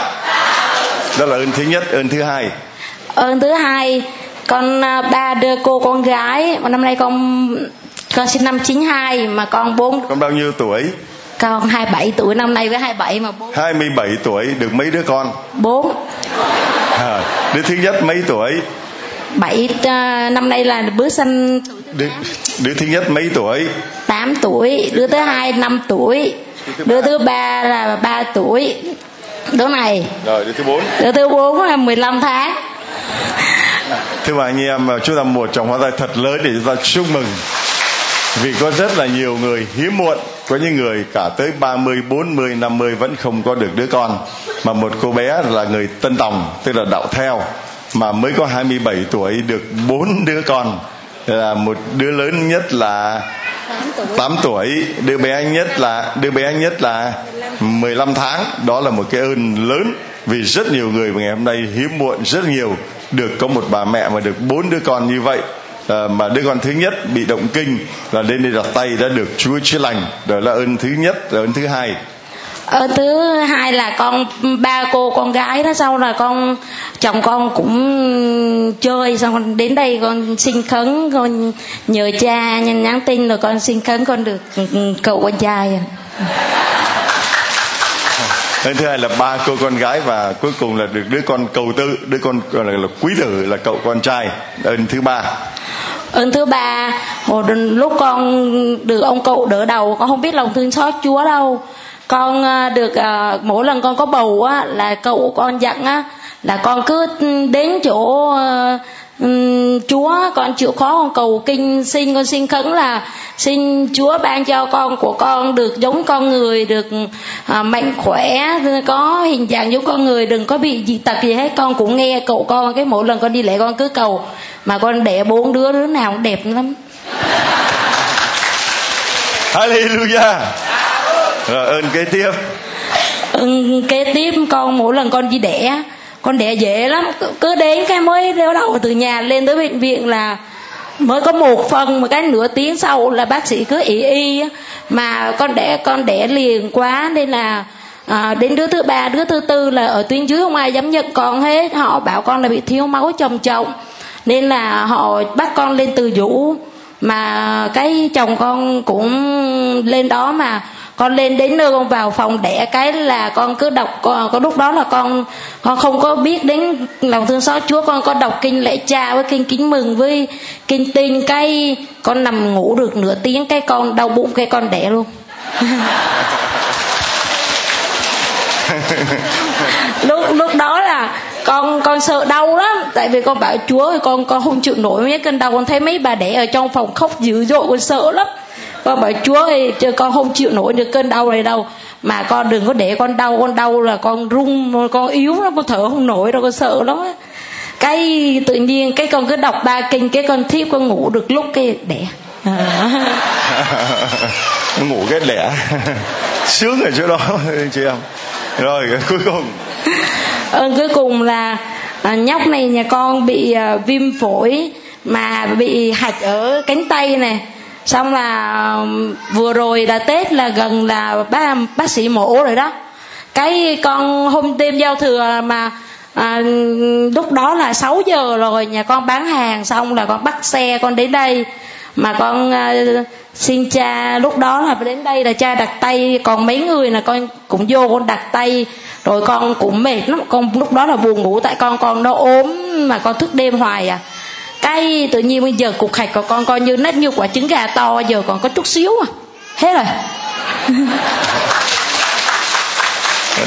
Đó là ơn thứ nhất ơn thứ hai. Ơn thứ hai con à, ba đưa cô con gái mà năm nay con con sinh năm 92 mà con bốn con bao nhiêu tuổi? Con 27 tuổi năm nay với 27 mà bốn. 27 tuổi được mấy đứa con? Bốn. À, đứa thứ nhất mấy tuổi bảy à, năm nay là bước sinh đứa, đứa thứ nhất mấy tuổi? 8 tuổi đứa thứ hai 5 tuổi đứa thứ ba là 3 tuổi. Đứa này. Rồi đứa thứ bốn? Đứa thứ bốn là 15 tháng. Thưa bà anh em chúng ta một trong hóa tay thật lớn để chúng ta chúc mừng. Vì có rất là nhiều người hiếm muộn có những người cả tới 30, 40, 50 vẫn không có được đứa con mà một cô bé là người tân tòng tức là đạo theo mà mới có 27 tuổi được bốn đứa con. Là một đứa lớn nhất là 8 tuổi đứa bé nhất là đứa bé nhất là 15 tháng. Đó là một cái ơn lớn vì rất nhiều người ngày hôm nay hiếm muộn rất nhiều được có một bà mẹ mà được bốn đứa con như vậy. À, mà đứa con thứ nhất bị động kinh là lên đây đặt tay đã được Chúa chữa lành. Đó là ơn thứ nhất là ơn thứ hai ơn thứ hai là con ba cô con gái đó sau là con chồng con cũng chơi xong đến đây con xin khấn con nhờ cha nhắn nhắn tin rồi con xin khấn con được cậu con trai ơn thứ hai là ba cô con gái và cuối cùng là được đứa con cầu tư đứa con gọi là, là quý tử là cậu con trai ơn thứ ba. Ơn thứ ba hồi lúc con được ông cậu đỡ đầu con không biết lòng thương xót chúa đâu con à, được à, mỗi lần con có bầu á là cậu con dặn á là con cứ đến chỗ à, chúa con chịu khó con cầu kinh xin con xin khấn là xin chúa ban cho con của con được giống con người được à, mạnh khỏe có hình dạng giống con người đừng có bị dị tật gì hết. Con cũng nghe cậu con cái mỗi lần con đi lễ con cứ cầu mà con đẻ bốn đứa đứa nào cũng đẹp lắm. Hallelujah rồi ơn kế tiếp. Ừ, kế tiếp con mỗi lần con đi đẻ con đẻ dễ lắm. Cứ, cứ đến cái mới đeo đầu từ nhà lên tới bệnh viện là mới có một phần một cái nửa tiếng sau là bác sĩ cứ ý y. Mà con đẻ con đẻ liền quá nên là à, đến đứa thứ ba đứa thứ tư là ở tuyến dưới không ai dám nhận con hết. Họ bảo con là bị thiếu máu trầm trọng nên là họ bắt con lên từ vũ. Mà cái chồng con cũng lên đó mà con lên đến nơi con vào phòng đẻ cái là con cứ đọc có lúc đó là con con không có biết đến lòng thương xót chúa con có đọc kinh lễ cha với kinh kính mừng với kinh tinh cái con nằm ngủ được nửa tiếng cái con đau bụng cái con đẻ luôn. [LAUGHS] Lúc lúc đó là con con sợ đau lắm tại vì con bảo chúa ơi con con không chịu nổi mấy cơn đau. Con thấy mấy bà đẻ ở trong phòng khóc dữ dội con sợ lắm con bảo chúa ơi chứ con không chịu nổi được cơn đau này đâu. Mà con đừng có để con đau con đau là con rung con yếu lắm con thở không nổi đâu con sợ lắm cái tự nhiên cái con cứ đọc ba kinh cái con thiếp con ngủ được lúc cái đẻ. À. [LAUGHS] ngủ cái đẻ. [LAUGHS] Sướng ở chỗ đó [LAUGHS] chị em. Rồi cuối cùng. Ờ, cuối cùng là à, nhóc này nhà con bị à, viêm phổi mà bị hạch ở cánh tay này xong là vừa rồi là tết là gần là bác bác sĩ mổ rồi đó. Cái con hôm đêm giao thừa mà à, lúc đó là 6 giờ rồi nhà con bán hàng xong là con bắt xe con đến đây. Mà con à, xin cha lúc đó là đến đây là cha đặt tay còn mấy người là con cũng vô con đặt tay. Rồi con cũng mệt lắm con lúc đó là buồn ngủ tại con con nó ốm mà con thức đêm hoài à cái tự nhiên bây giờ cục hạch của con coi như nét như quả trứng gà to giờ còn có chút xíu à. Hết rồi.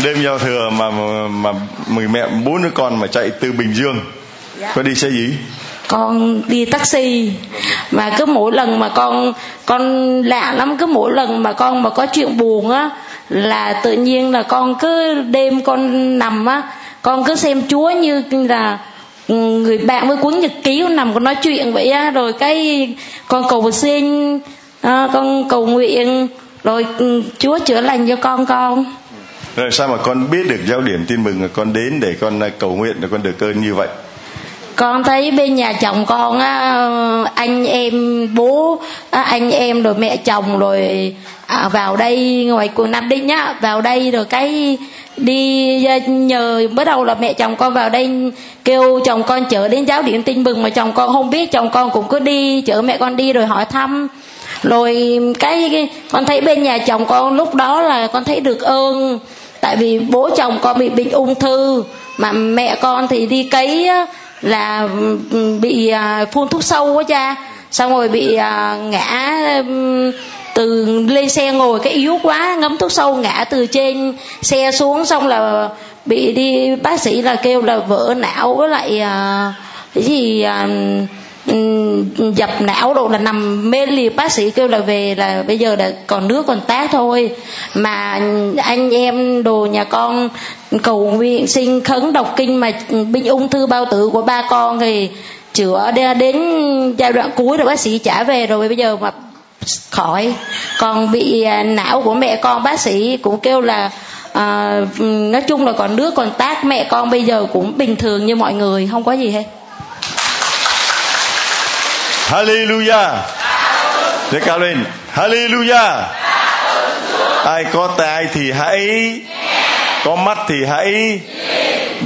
Đêm giao thừa mà mà mười mẹ bốn đứa con mà chạy từ bình dương dạ. có đi xe gì? Con đi taxi mà cứ mỗi lần mà con con lạ lắm cứ mỗi lần mà con mà có chuyện buồn á là tự nhiên là con cứ đêm con nằm á con cứ xem chúa như là người bạn với cuốn nhật ký con nằm con nói chuyện vậy á rồi cái con cầu xin à, con cầu nguyện rồi ừ, chúa chữa lành cho con con. Rồi sao mà con biết được giáo điểm tin mừng là con đến để con à, cầu nguyện để con được cơn như vậy? Con thấy bên nhà chồng con á anh em bố anh em rồi mẹ chồng rồi à, vào đây ngoài quận nam đinh nhá vào đây rồi cái đi à, nhờ bắt đầu là mẹ chồng con vào đây kêu chồng con chở đến giáo điểm tin mừng mà chồng con không biết chồng con cũng cứ đi chở mẹ con đi rồi hỏi thăm. Rồi cái, cái con thấy bên nhà chồng con lúc đó là con thấy được ơn tại vì bố chồng con bị bệnh ung thư mà mẹ con thì đi cấy là ừ, bị à, phun thuốc sâu quá cha xong rồi bị à, ngã ừ, từ lên xe ngồi cái yếu quá ngấm thuốc sâu ngã từ trên xe xuống xong là bị đi bác sĩ là kêu là vỡ não với lại à, cái gì à, ừ, dập não độ là nằm mê liệt. Bác sĩ kêu là về là bây giờ là còn nước còn tác thôi. Mà anh em đồ nhà con cầu nguyện xin khấn đọc kinh mà bệnh ung thư bao tử của ba con thì chữa đến giai đoạn cuối rồi bác sĩ trả về rồi. Bây giờ mà khỏi còn bị à, não của mẹ con bác sĩ cũng kêu là à, nói chung là còn nước còn tác mẹ con bây giờ cũng bình thường như mọi người không có gì hết Hallelujah. Để cao lên. Hallelujah. Ai có tai thì hãy có mắt thì hãy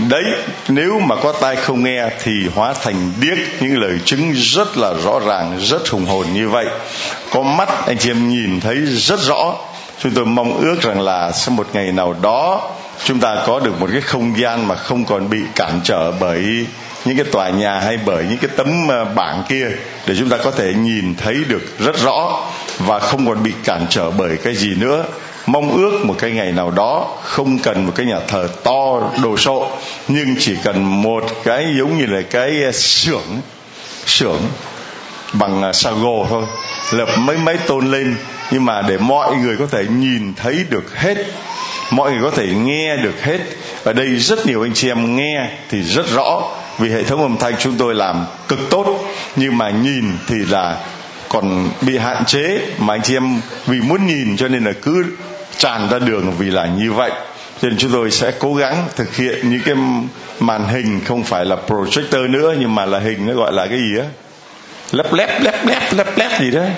đấy, nếu mà có tai không nghe thì hóa thành điếc, những lời chứng rất là rõ ràng, rất hùng hồn như vậy. Có mắt, anh chị em nhìn thấy rất rõ. Chúng tôi mong ước rằng là sau một ngày nào đó, chúng ta có được một cái không gian mà không còn bị cản trở bởi những cái tòa nhà hay bởi những cái tấm ờ, bảng kia, để chúng ta có thể nhìn thấy được rất rõ và không còn bị cản trở bởi cái gì nữa mong ước một cái ngày nào đó không cần một cái nhà thờ to đồ sộ, nhưng chỉ cần một cái giống như là cái à, xưởng xưởng bằng à, sago thôi, lập mấy mấy tôn lên. Nhưng mà để mọi người có thể nhìn thấy được hết, mọi người có thể nghe được hết. Ở đây rất nhiều anh chị em nghe thì rất rõ, vì hệ thống âm thanh chúng tôi làm cực tốt. Nhưng mà nhìn thì là còn bị hạn chế, mà anh chị em vì muốn nhìn cho nên là cứ tràn ra đường vì là như vậy. Cho nên chúng tôi sẽ cố gắng thực hiện những cái màn hình không phải là projector nữa nhưng mà là hình nó gọi là cái gì á? Lấp lép lép lép lép lép gì đấy.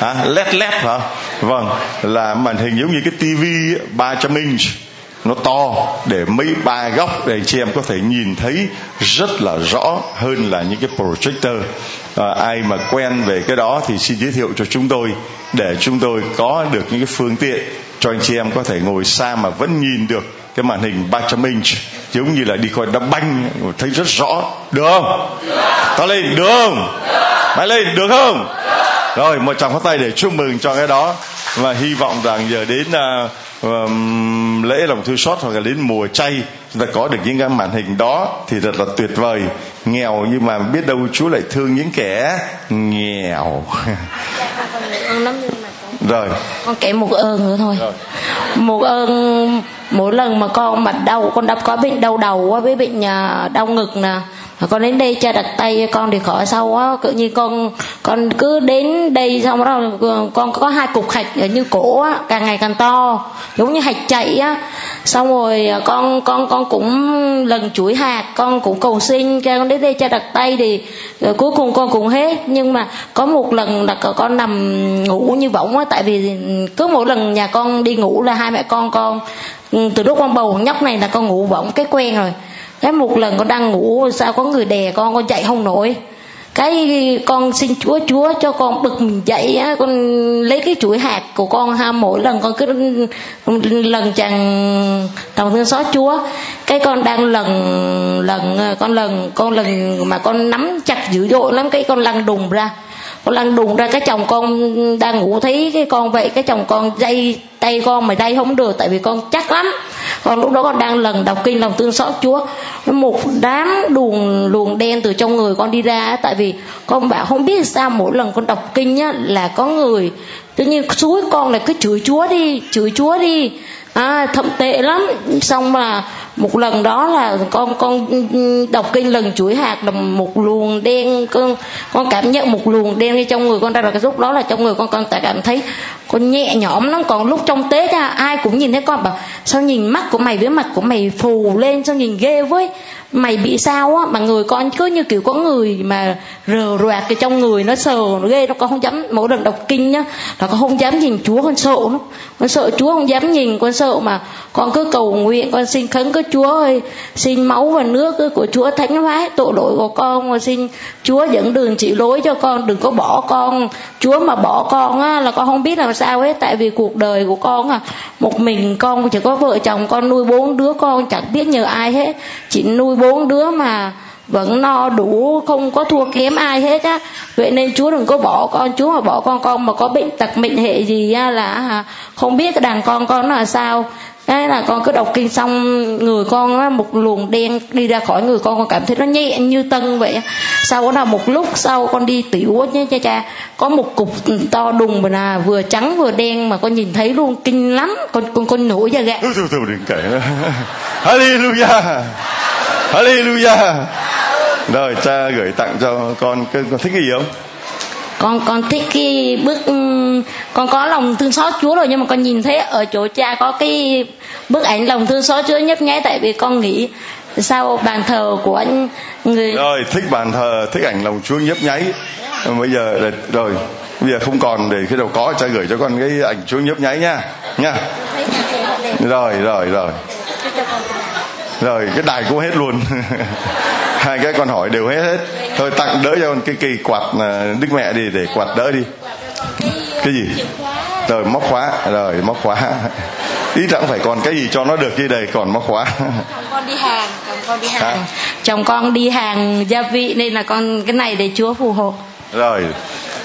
À, led led hả? Vâng là màn hình giống như cái tivi 300 inch. Nó to để mấy ba góc để chị em có thể nhìn thấy rất là rõ hơn là những cái projector. À, ai mà quen về cái đó thì xin giới thiệu cho chúng tôi để chúng tôi có được những cái phương tiện cho anh chị em có thể ngồi xa mà vẫn nhìn được cái màn hình 300 inch giống như là đi coi đá banh thấy rất rõ. Được không? Ta lên được không? Mày lên được không? Rồi một tràng phát tay để chúc mừng cho cái đó. Và hy vọng rằng giờ đến uh, um, lễ lòng thư xót hoặc là đến mùa chay chúng ta có được những cái màn hình đó thì thật là tuyệt vời. Nghèo nhưng mà biết đâu Chúa lại thương những kẻ nghèo rồi con kể một ơn nữa thôi rồi. một ơn mỗi lần mà con mặt đau con đã có bệnh đau đầu với bệnh à, đau ngực nè con đến đây cha đặt tay cho con thì khỏi sau á tự nhiên con con cứ đến đây xong đó, con có hai cục hạch ở như cổ á, càng ngày càng to, giống như hạch chạy á. Xong rồi à, con con con cũng lần chuỗi hạt, con cũng cầu xin cha con đến đây cha đặt tay thì rồi cuối cùng con cũng hết. Nhưng mà có một lần là con nằm ngủ như võng á, tại vì cứ mỗi lần nhà con đi ngủ là hai mẹ con con ừ, từ lúc con bầu nhóc này là con ngủ võng cái quen rồi cái một lần con đang ngủ, sao có người đè con con chạy không nổi. Cái con xin chúa chúa cho con bực mình dậy á, con lấy cái chuỗi hạt của con ha, mỗi lần con cứ lần chàng lòng thương xót chúa. Cái con đang lần lần, con lần con lần mà con nắm chặt dữ dội lắm, cái con lăn đùng ra con lăn đùng ra cái chồng con đang ngủ thấy cái con vậy cái chồng con dây tay con mà dây không được tại vì con chắc lắm. Còn lúc đó con đang lần đọc kinh lòng thương xót chúa. Một đám luồng luồng đen từ trong người con đi ra tại vì con bảo không biết sao mỗi lần con đọc kinh nhá là có người tự nhiên suối con là cứ chửi chúa đi chửi chúa đi. À, thậm tệ lắm. Xong mà một lần đó là con con ừ, đọc kinh lần chuỗi hạt là một luồng đen, con con cảm nhận một luồng đen như trong người con ra. Là cái lúc đó là trong người con con tại cảm thấy con nhẹ nhõm lắm. Còn lúc trong tết ra ai cũng nhìn thấy con bảo, sao nhìn mắt của mày với mặt của mày phù lên, sao nhìn ghê với? Mày bị sao á? Mà người con cứ như kiểu có người mà rờ roạt cái trong người, nó sờ, nó ghê, nó con không dám, mỗi lần đọc kinh nhá là con không dám nhìn chúa, con sợ lắm. Con sợ chúa không dám nhìn, con sợ mà con cứ cầu nguyện, con xin khấn, cứ chúa ơi, xin máu và nước của chúa thánh hóa tội lỗi của con. Và xin chúa dẫn đường chỉ lối cho con, đừng có bỏ con. Chúa mà bỏ con á, là con không biết làm sao hết. Tại vì cuộc đời của con à một mình con chỉ có vợ chồng, con nuôi bốn đứa, con chẳng biết nhờ ai hết. Chỉ nuôi bốn đứa mà vẫn no đủ, không có thua kém ai hết á. Vậy nên chúa đừng có bỏ con. Chúa mà bỏ con con mà có bệnh tật, mệnh hệ gì á là à, không biết cái đàn con con là sao thế là con cứ đọc kinh xong, người con á, một luồng đen đi ra khỏi người con con cảm thấy nó nhẹ như tân vậy sau đó là một lúc sau con đi tiểu nhé, cha cha. Có một cục to đùng mà là vừa trắng vừa đen mà con nhìn thấy luôn, kinh lắm. Con con con nổi da gà. Thôi thôi, đừng kể [LAUGHS] hallelujah. Hallelujah. Rồi, cha gửi tặng cho con con thích cái gì không? Con con thích cái bức con có lòng thương xót Chúa rồi, nhưng mà con nhìn thấy ở chỗ cha có cái bức ảnh lòng thương xót Chúa nhấp nháy, tại vì con nghĩ sao bàn thờ của anh người rồi, thích bàn thờ, thích ảnh lòng Chúa nhấp nháy. Bây giờ, rồi bây giờ không còn để khi nào có, cha gửi cho con cái ảnh Chúa nhấp nháy nha nha. Rồi rồi rồi. Rồi, cái đài cũng hết luôn. [LAUGHS] hai cái con hỏi đều hết hết. Thôi tặng đỡ cho con cái kỳ quạt à, đức mẹ đi để quạt đỡ đi. Cái gì? Rồi móc khóa. Rồi móc khóa. Ý chẳng phải còn cái gì cho nó được như đây còn móc khóa. Chồng con đi hàng chồng con đi hàng. Hả? chồng con đi hàng gia vị nên là con cái này để chúa phù hộ. Rồi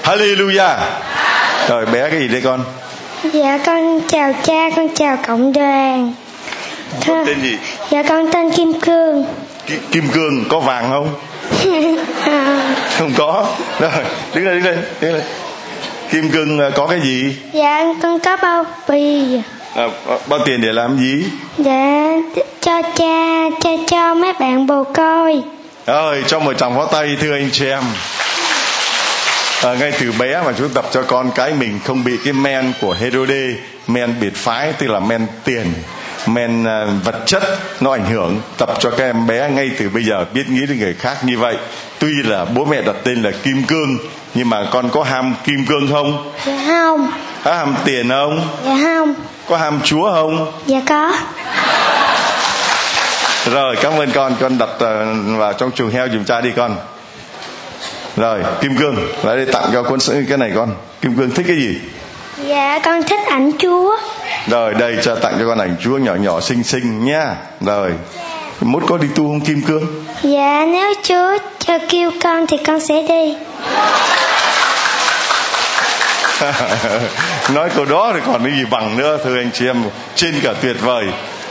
hallelujah. Rồi bé cái gì đây con? Dạ con chào cha con chào cộng đoàn. Thưa, tên gì? Dạ con tên kim cương kim, kim cương có vàng không? [LAUGHS] Không có. Rồi đứng lên đứng lên đứng lên. Kim cương à, có cái gì? Dạ con có bao bì. À, bao tiền để làm gì? Dạ cho cha cha cho mấy bạn bồ coi. Ơi cho một chồng pháo tay thưa anh chị em. À, ngay từ bé mà chúng tập cho con cái mình không bị cái men của Herode men biệt phái tức là men tiền men à, vật chất nó ảnh hưởng tập cho các em bé ngay từ bây giờ biết nghĩ đến người khác như vậy. Tuy là bố mẹ đặt tên là kim cương nhưng mà con có ham kim cương không? Dạ không. Có ham tiền không? Dạ không. Có ham chúa không? Dạ có. Rồi cảm ơn con. Con đặt ờ, vào trong chuồng heo giùm cha đi con. Rồi kim cương lại đây tặng cho con cái này con. Kim cương thích cái gì dạ con thích ảnh chúa. Rồi đây cho tặng cho con ảnh chúa nhỏ nhỏ xinh xinh nha. Rồi mốt có đi tu không kim cương? Dạ nếu chúa cho kêu con thì con sẽ đi. [LAUGHS] Nói câu đó thì còn cái gì bằng nữa thưa anh chị em. Trên cả tuyệt vời.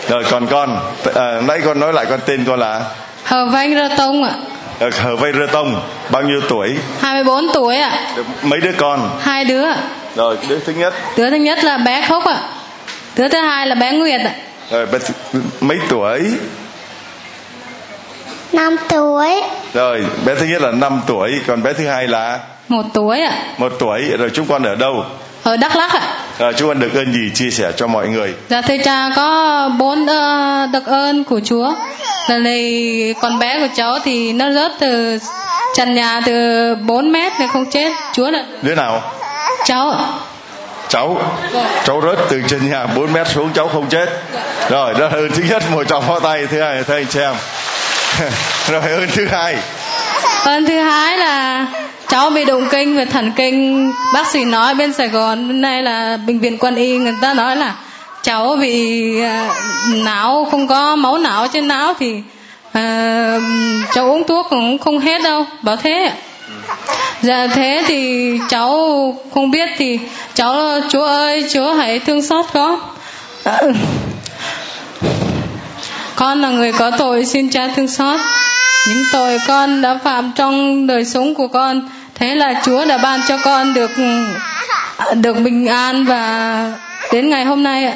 Rồi còn con. À, nãy con nói lại con tên con là? Hờ Vanh Rơ Tông ạ. Ờ, Hờ Vây Rơ Tông. Bao nhiêu tuổi? 24 tuổi ạ. Mấy đứa con? Hai đứa ạ. Rồi đứa thứ nhất Đứa thứ nhất là bé Khúc ạ. Đứa thứ hai là bé Nguyệt ạ. rồi bé thứ- mấy tuổi năm tuổi rồi bé thứ nhất là 5 tuổi còn bé thứ hai là Một tuổi ạ. một tuổi rồi chúng con ở đâu Ở Đắk Lắk ạ. rồi chúng con được ơn gì chia sẻ cho mọi người Dạ thưa cha có bốn ờ, đặc ơn của Chúa. Lần này con bé của cháu thì nó rớt từ trần nhà từ 4 mét thì không chết. Chúa là đứa nào cháu cháu cháu rớt từ trên nhà 4 mét xuống cháu không chết. Rồi đó là ơn thứ nhất một trọng pháo tay thứ hai anh chị em [LAUGHS] rồi ơn thứ hai. Ơn thứ hai là cháu bị động kinh về thần kinh. Bác sĩ nói bên Sài Gòn bên này là bệnh viện quân y người ta nói là cháu bị à, não không có máu não trên não thì à, cháu uống thuốc cũng không hết đâu. Bảo thế ạ. Dạ thế thì cháu không biết thì cháu Chúa ơi Chúa hãy thương xót con. Con là người có tội xin cha thương xót. Những tội con đã phạm trong đời sống của con thế là Chúa đã ban cho con được được bình an và đến ngày hôm nay ạ.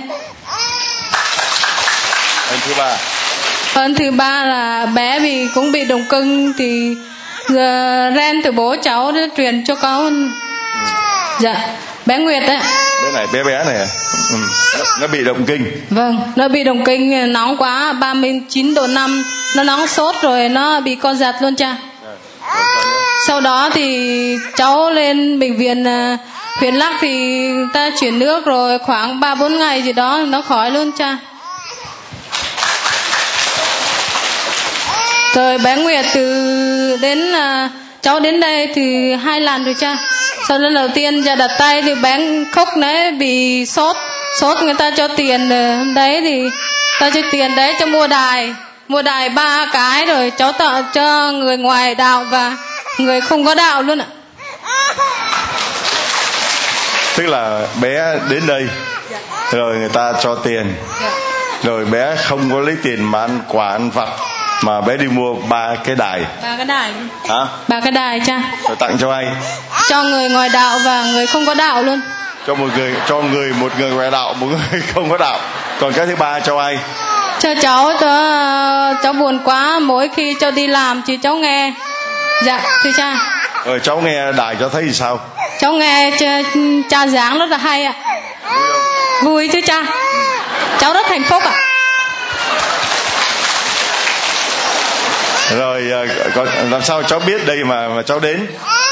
Ơn thứ ba. Ơn thứ ba là bé bị cũng bị động cưng thì ren từ bố cháu đã truyền cho con. Dạ bé Nguyệt ạ. Bé này bé bé này à? ừ. nó bị động kinh. Vâng, nó bị đồng kinh nóng quá 39 độ 5 Nó nóng sốt rồi nó bị co giật luôn cha. Sau đó thì cháu lên bệnh viện à, huyện Lắc thì ta chuyển nước rồi khoảng 3-4 ngày gì đó nó khỏi luôn cha Rồi bé Nguyệt từ đến à, cháu đến đây thì hai lần rồi cha sau lần đầu tiên cha đặt tay thì bé khóc đấy bị sốt. Sốt người ta cho tiền ờ, đấy thì ta cho tiền đấy cho mua đài. Mua đài ba cái rồi cháu tạo cho người ngoài đạo và người không có đạo luôn ạ. Tức là bé đến đây rồi người ta cho tiền. Rồi bé không có lấy tiền mà ăn quà ăn vặt mà bé đi mua ba cái đài. Ba cái đài. Hả? Ba cái đài cha. Rồi tặng cho ai? Cho người ngoài đạo và người không có đạo luôn. Cho một người cho người một người ngoại đạo một người [LAUGHS] không có đạo. Còn cái thứ ba cho ai? Cho cháu cho cháu buồn quá mỗi khi cho đi làm thì cháu nghe. Dạ thưa cha. Rồi cháu nghe đài cho thấy thì sao? Cháu nghe cha, cha giảng rất là hay ạ. Vui chứ cha. Cháu rất hạnh phúc ạ rồi à, còn làm sao cháu biết đây mà mà cháu đến?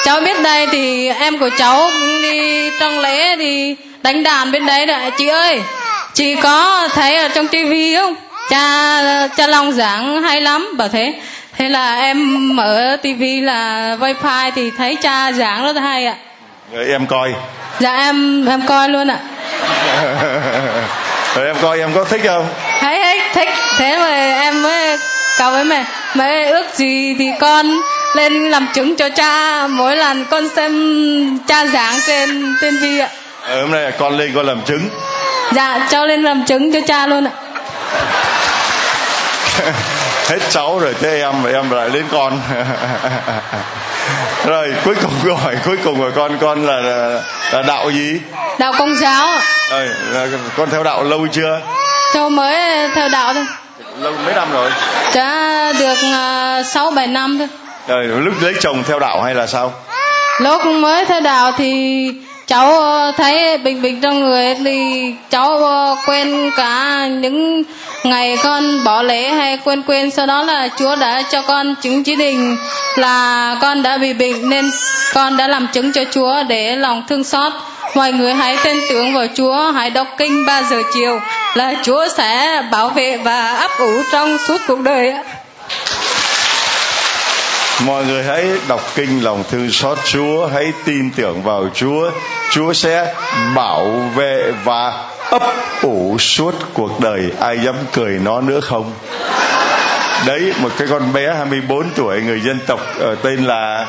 Cháu biết đây thì em của cháu cũng đi trong lễ thì đánh đàn bên đấy đấy. Chị ơi chị có thấy ở trong tivi không? Cha cha long giảng hay lắm bảo thế. Thế là em mở tivi là wifi thì thấy cha giảng rất hay ạ. Rồi em coi. Dạ em em coi luôn ạ. [LAUGHS] Rồi em coi em có thích không? Thấy thấy thích. Thế mà em mới cầu với mẹ mẹ ước gì thì con lên làm chứng cho cha. Mỗi lần con xem cha giảng trên trên vi ạ. Ờ, hôm nay là con lên con làm chứng. Dạ cho lên làm chứng cho cha luôn ạ. [LAUGHS] Hết cháu rồi tới em và em lại đến con. [LAUGHS] Rồi cuối cùng hỏi cuối cùng của con con là, là, là đạo gì? Đạo công giáo rồi con theo đạo lâu chưa? Cháu mới theo đạo thôi lâu mấy năm rồi? Cha được à, sáu bảy năm thôi. Rồi lúc lấy chồng theo đạo hay là sao? Lúc mới theo đạo thì cháu thấy bình bình trong người thì cháu quên cả những ngày con bỏ lễ hay quên quên. Sau đó là Chúa đã cho con chứng chỉ định là con đã bị bệnh nên con đã làm chứng cho Chúa để lòng thương xót mọi người hãy tin tưởng vào Chúa hãy đọc kinh 3 giờ chiều là Chúa sẽ bảo vệ và ấp ủ trong suốt cuộc đời mọi người hãy đọc kinh lòng thương xót Chúa hãy tin tưởng vào Chúa. Chúa sẽ bảo vệ và ấp ủ suốt cuộc đời. Ai dám cười nó nữa không? Đấy một cái con bé 24 tuổi người dân tộc uh, tên là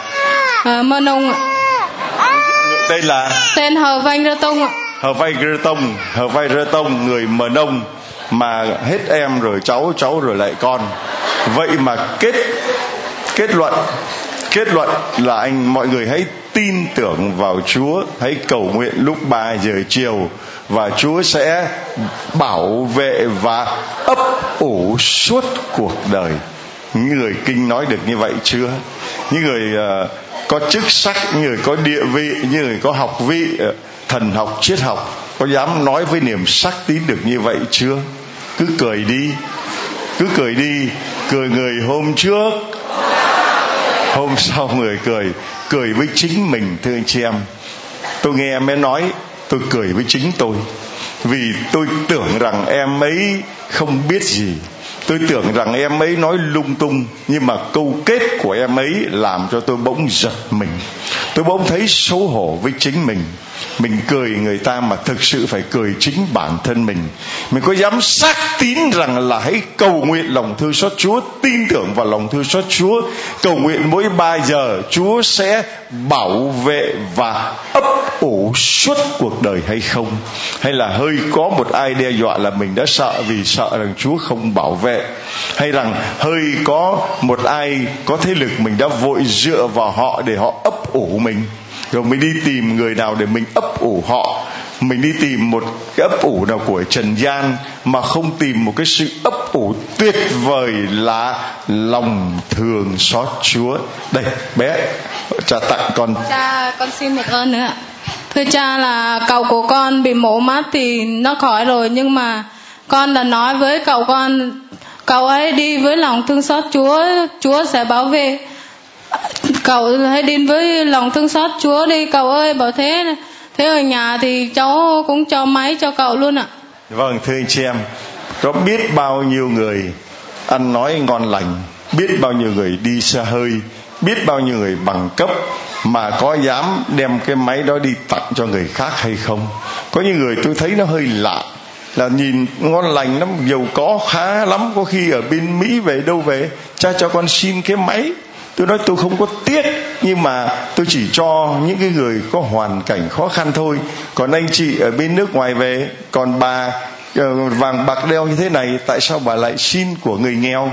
à, Mơ Nông tên là tên Hờ Vanh Rơ Tông Hờ Vai Rơ Tông Hờ Vai Rơ Tông người Mơ Nông. Mà hết em rồi cháu cháu rồi lại con. Vậy mà kết kết luận kết luận là anh mọi người hãy tin tưởng vào Chúa. Hãy cầu nguyện lúc 3 giờ chiều. Và Chúa sẽ bảo vệ và ấp ủ suốt cuộc đời những người kinh nói được như vậy chưa? Những người uh, có chức sắc những người có địa vị những người có học vị uh, thần học triết học có dám nói với niềm sắc tín được như vậy chưa? Cứ cười đi. Cứ cười đi. Cười người hôm trước. Hôm sau người cười. Cười với chính mình thưa anh chị em. Tôi nghe em ấy nói tôi cười với chính tôi. Vì tôi tưởng rằng em ấy không biết gì tôi tưởng rằng em ấy nói lung tung, nhưng mà câu kết của em ấy làm cho tôi bỗng giật mình. Tôi bỗng thấy xấu hổ với chính mình mình cười người ta mà thực sự phải cười chính bản thân mình. Mình có dám xác tín rằng là hãy cầu nguyện lòng thương xót Chúa, tin tưởng vào lòng thương xót Chúa. Cầu nguyện mỗi ba giờ, Chúa sẽ bảo vệ và ấp ủ suốt cuộc đời hay không? Hay là hơi có một ai đe dọa là mình đã sợ vì sợ rằng Chúa không bảo vệ? Hay rằng hơi có một ai có thế lực mình đã vội dựa vào họ để họ ấp ủ mình? Rồi mình đi tìm người nào để mình ấp ủ họ. Mình đi tìm một cái ấp ủ nào của trần gian mà không tìm một cái sự ấp ủ tuyệt vời là lòng thường xót chúa. Đây, bé, cha tặng con. Cha, con xin một ơn nữa. Thưa cha là cậu của con bị mổ mắt thì nó khỏi rồi, nhưng mà con đã nói với cậu con, cậu ấy đi với lòng thương xót chúa chúa sẽ bảo vệ cậu hãy đến với lòng thương xót chúa đi. Cậu ơi, bảo thế thế ở nhà thì cháu cũng cho máy cho cậu luôn ạ. Vâng thưa anh chị em có biết bao nhiêu người ăn nói ngon lành, biết bao nhiêu người đi xa hơi, biết bao nhiêu người bằng cấp mà có dám đem cái máy đó đi tặng cho người khác hay không? Có những người tôi thấy nó hơi lạ, là nhìn ngon lành lắm, giàu có khá lắm. Có khi ở bên mỹ về, đâu về, cha cho con xin cái máy tôi nói tôi không có tiếc, nhưng mà tôi chỉ cho những cái người có hoàn cảnh khó khăn thôi. Còn anh chị ở bên nước ngoài về, còn bà ờ, vàng bạc đeo như thế này, tại sao bà lại xin của người nghèo?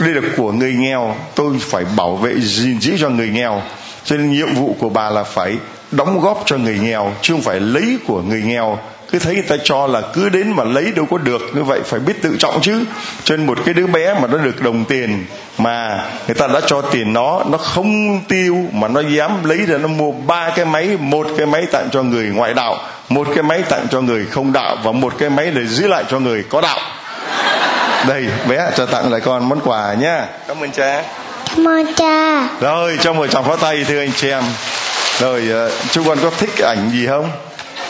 Đây là của người nghèo, tôi phải bảo vệ, gìn giữ cho người nghèo. Cho nên nhiệm vụ của bà là phải đóng góp cho người nghèo, chứ không phải lấy của người nghèo cứ thấy người ta cho là cứ đến mà lấy đâu có được như vậy phải biết tự trọng chứ. Cho nên một cái đứa bé mà nó được đồng tiền mà người ta đã cho tiền nó nó không tiêu mà nó dám lấy ra nó mua ba cái máy một cái máy tặng cho người ngoại đạo một cái máy tặng cho người không đạo và một cái máy để giữ lại cho người có đạo. Đây bé cho tặng lại con món quà nhá. Cảm ơn cha. Cảm ơn cha. Rồi cho một tràng pháo tay thưa anh chị em. Rồi ờ, chú con có thích ảnh gì không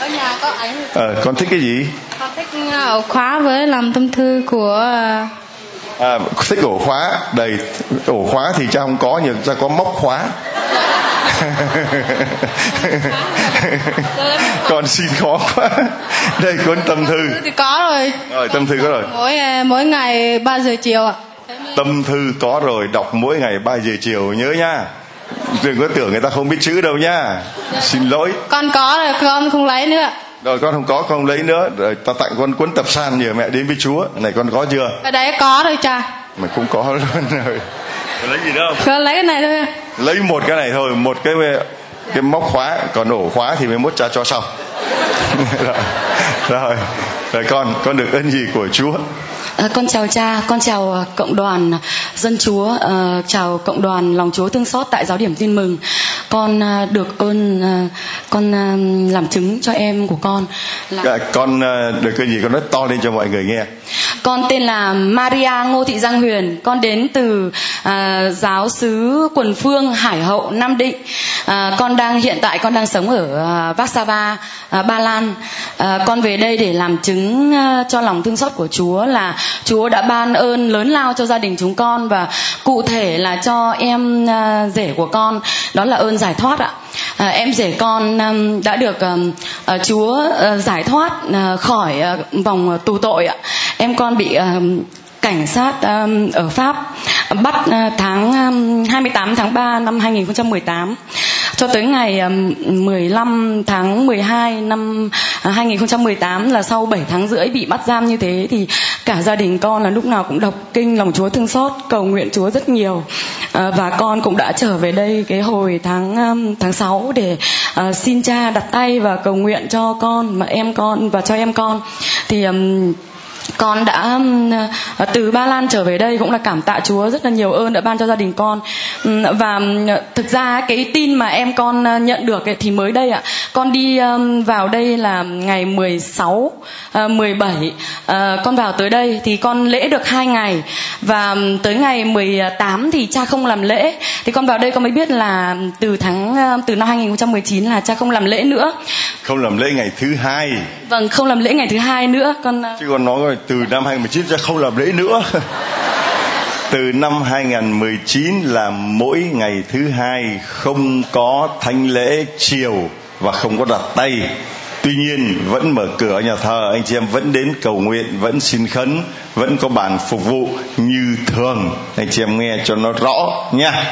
ở nhà có ảnh ờ con thích cái gì? Con thích ổ khóa với làm tâm thư của à, thích ổ khóa. Đầy ổ khóa thì cha không có nhưng cha có móc khóa. [LAUGHS] Con xin khó quá. Đây cuốn tâm thư. thì có rồi. Rồi tâm thư có rồi. Mỗi mỗi ngày 3 giờ chiều ạ. Tâm thư có rồi. Đọc mỗi ngày 3 giờ chiều nhớ nha đừng có tưởng người ta không biết chữ đâu nha. Xin lỗi. Con có rồi con không lấy nữa. Rồi con không có con không lấy nữa. Rồi ta tặng con cuốn tập san nhờ mẹ đến với chúa. Này con có chưa? Cái đấy có rồi cha. Mày cũng có [LAUGHS] luôn rồi. Lấy gì đâu? Con lấy cái này thôi. Lấy một cái này thôi một cái cái móc khóa. Còn ổ khóa thì mới mốt cha cho sau [LAUGHS] rồi. rồi rồi con con được ơn gì của chúa À, con chào cha, con chào uh, cộng đoàn dân Chúa, chào cộng đoàn lòng Chúa thương xót tại giáo điểm tin mừng. con à, được ơn con làm chứng cho em của con. Là à, con được cái gì con nói to lên cho mọi người nghe. Con tên là Maria Ngô Thị Giang Huyền. Con đến từ giáo xứ Quần Phương Hải Hậu Nam Định à, con đang hiện tại con đang sống ở à, Warsaw à, Ba Lan. À, con về đây để làm chứng à, cho lòng thương xót của Chúa là Chúa đã ban ơn lớn lao cho gia đình chúng con và cụ thể là cho em à, rể của con đó là ơn giải thoát ạ. À, em rể con um, đã được um, uh, Chúa uh, giải thoát uh, khỏi uh, vòng tù tội ạ. Em con bị um, cảnh sát um, ở Pháp bắt uh, tháng um, 28 tháng 3 năm 2018 cho tới ngày 15 tháng 12 năm à, 2018 là sau 7 tháng rưỡi bị bắt giam như thế thì cả gia đình con là lúc nào cũng đọc kinh lòng Chúa thương xót cầu nguyện Chúa rất nhiều. À, và con cũng đã trở về đây cái hồi tháng tháng 6 để ờ, xin cha đặt tay và cầu nguyện cho con mà em con và cho em con. Thì um, con đã uh, từ Ba Lan trở về đây cũng là cảm tạ Chúa rất là nhiều ơn đã ban cho gia đình con. Và thực ra cái tin mà em con nhận được ấy, thì mới đây ạ. Con đi vào đây là ngày 16 uh, 17 uh, con vào tới đây thì con lễ được hai ngày. Và tới ngày 18 thì cha không làm lễ. Thì con vào đây con mới biết là từ tháng từ năm 2019 là cha không làm lễ nữa. Không làm lễ ngày thứ hai. Vâng không làm lễ ngày thứ hai nữa. Con chứ còn nói rồi, từ năm 2019 sẽ không làm lễ nữa. [LAUGHS] Từ năm 2019 là mỗi ngày thứ hai không có thánh lễ chiều và không có đặt tay. Tuy nhiên, vẫn mở cửa nhà thờ, anh chị em vẫn đến cầu nguyện, vẫn xin khấn, vẫn có bàn phục vụ như thường. Anh chị em nghe cho nó rõ nha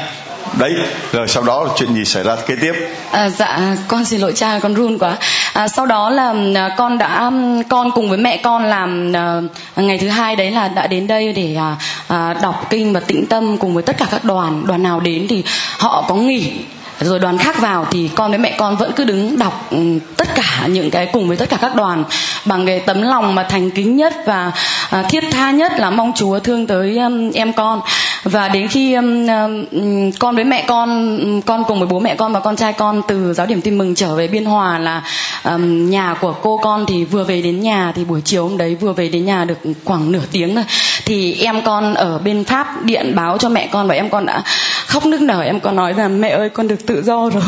đấy rồi sau đó chuyện gì xảy ra kế tiếp? À, dạ con xin lỗi cha con run quá. À, sau đó là à, con đã con cùng với mẹ con làm à, ngày thứ hai đấy là đã đến đây để à, à, đọc kinh và tĩnh tâm cùng với tất cả các đoàn đoàn nào đến thì họ có nghỉ rồi đoàn khác vào thì con với mẹ con vẫn cứ đứng đọc ừ, tất cả những cái, cùng với tất cả các đoàn. Bằng cái tấm lòng mà thành kính nhất và à, thiết tha nhất là mong Chúa thương tới um, em con. Và đến khi um, um, con với mẹ con con cùng với bố mẹ con và con trai con từ giáo điểm tin mừng trở về biên hòa là nhà của cô con thì vừa về đến nhà thì buổi chiều hôm đấy vừa về đến nhà được khoảng nửa tiếng thôi. Thì em con ở bên pháp điện báo cho mẹ con và em con đã khóc nức nở. Em con nói rằng mẹ ơi, con được tự do rồi.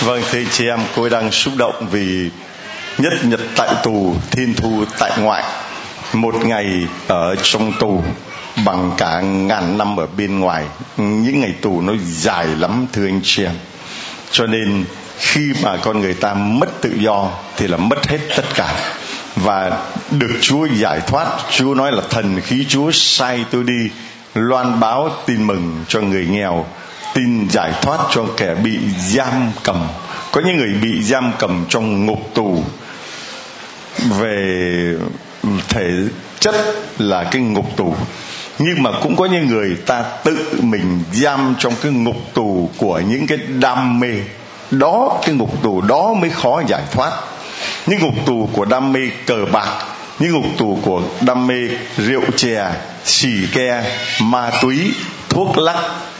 Vâng thưa chị em, cô đang xúc động vì nhất nhật tại tù, thiên thu tại ngoại. Một ngày ở trong tù, bằng cả ngàn năm ở bên ngoài, những ngày tù nó dài lắm, thưa anh chị em. Cho nên, khi mà con người ta mất tự do, thì là mất hết tất cả. Và được Chúa giải thoát, Chúa nói là thần khí Chúa sai tôi đi loan báo tin mừng cho người nghèo, tin giải thoát cho kẻ bị giam cầm. Có những người bị giam cầm trong ngục tù. Về thể chất là cái ngục tù. Nhưng mà cũng có những người ta tự mình giam trong cái ngục tù của những cái đam mê. Đó, cái ngục tù đó mới khó giải thoát. Những ngục tù của đam mê cờ bạc, những ngục tù của đam mê rượu chè xì ke, ma túy, thuốc lắc,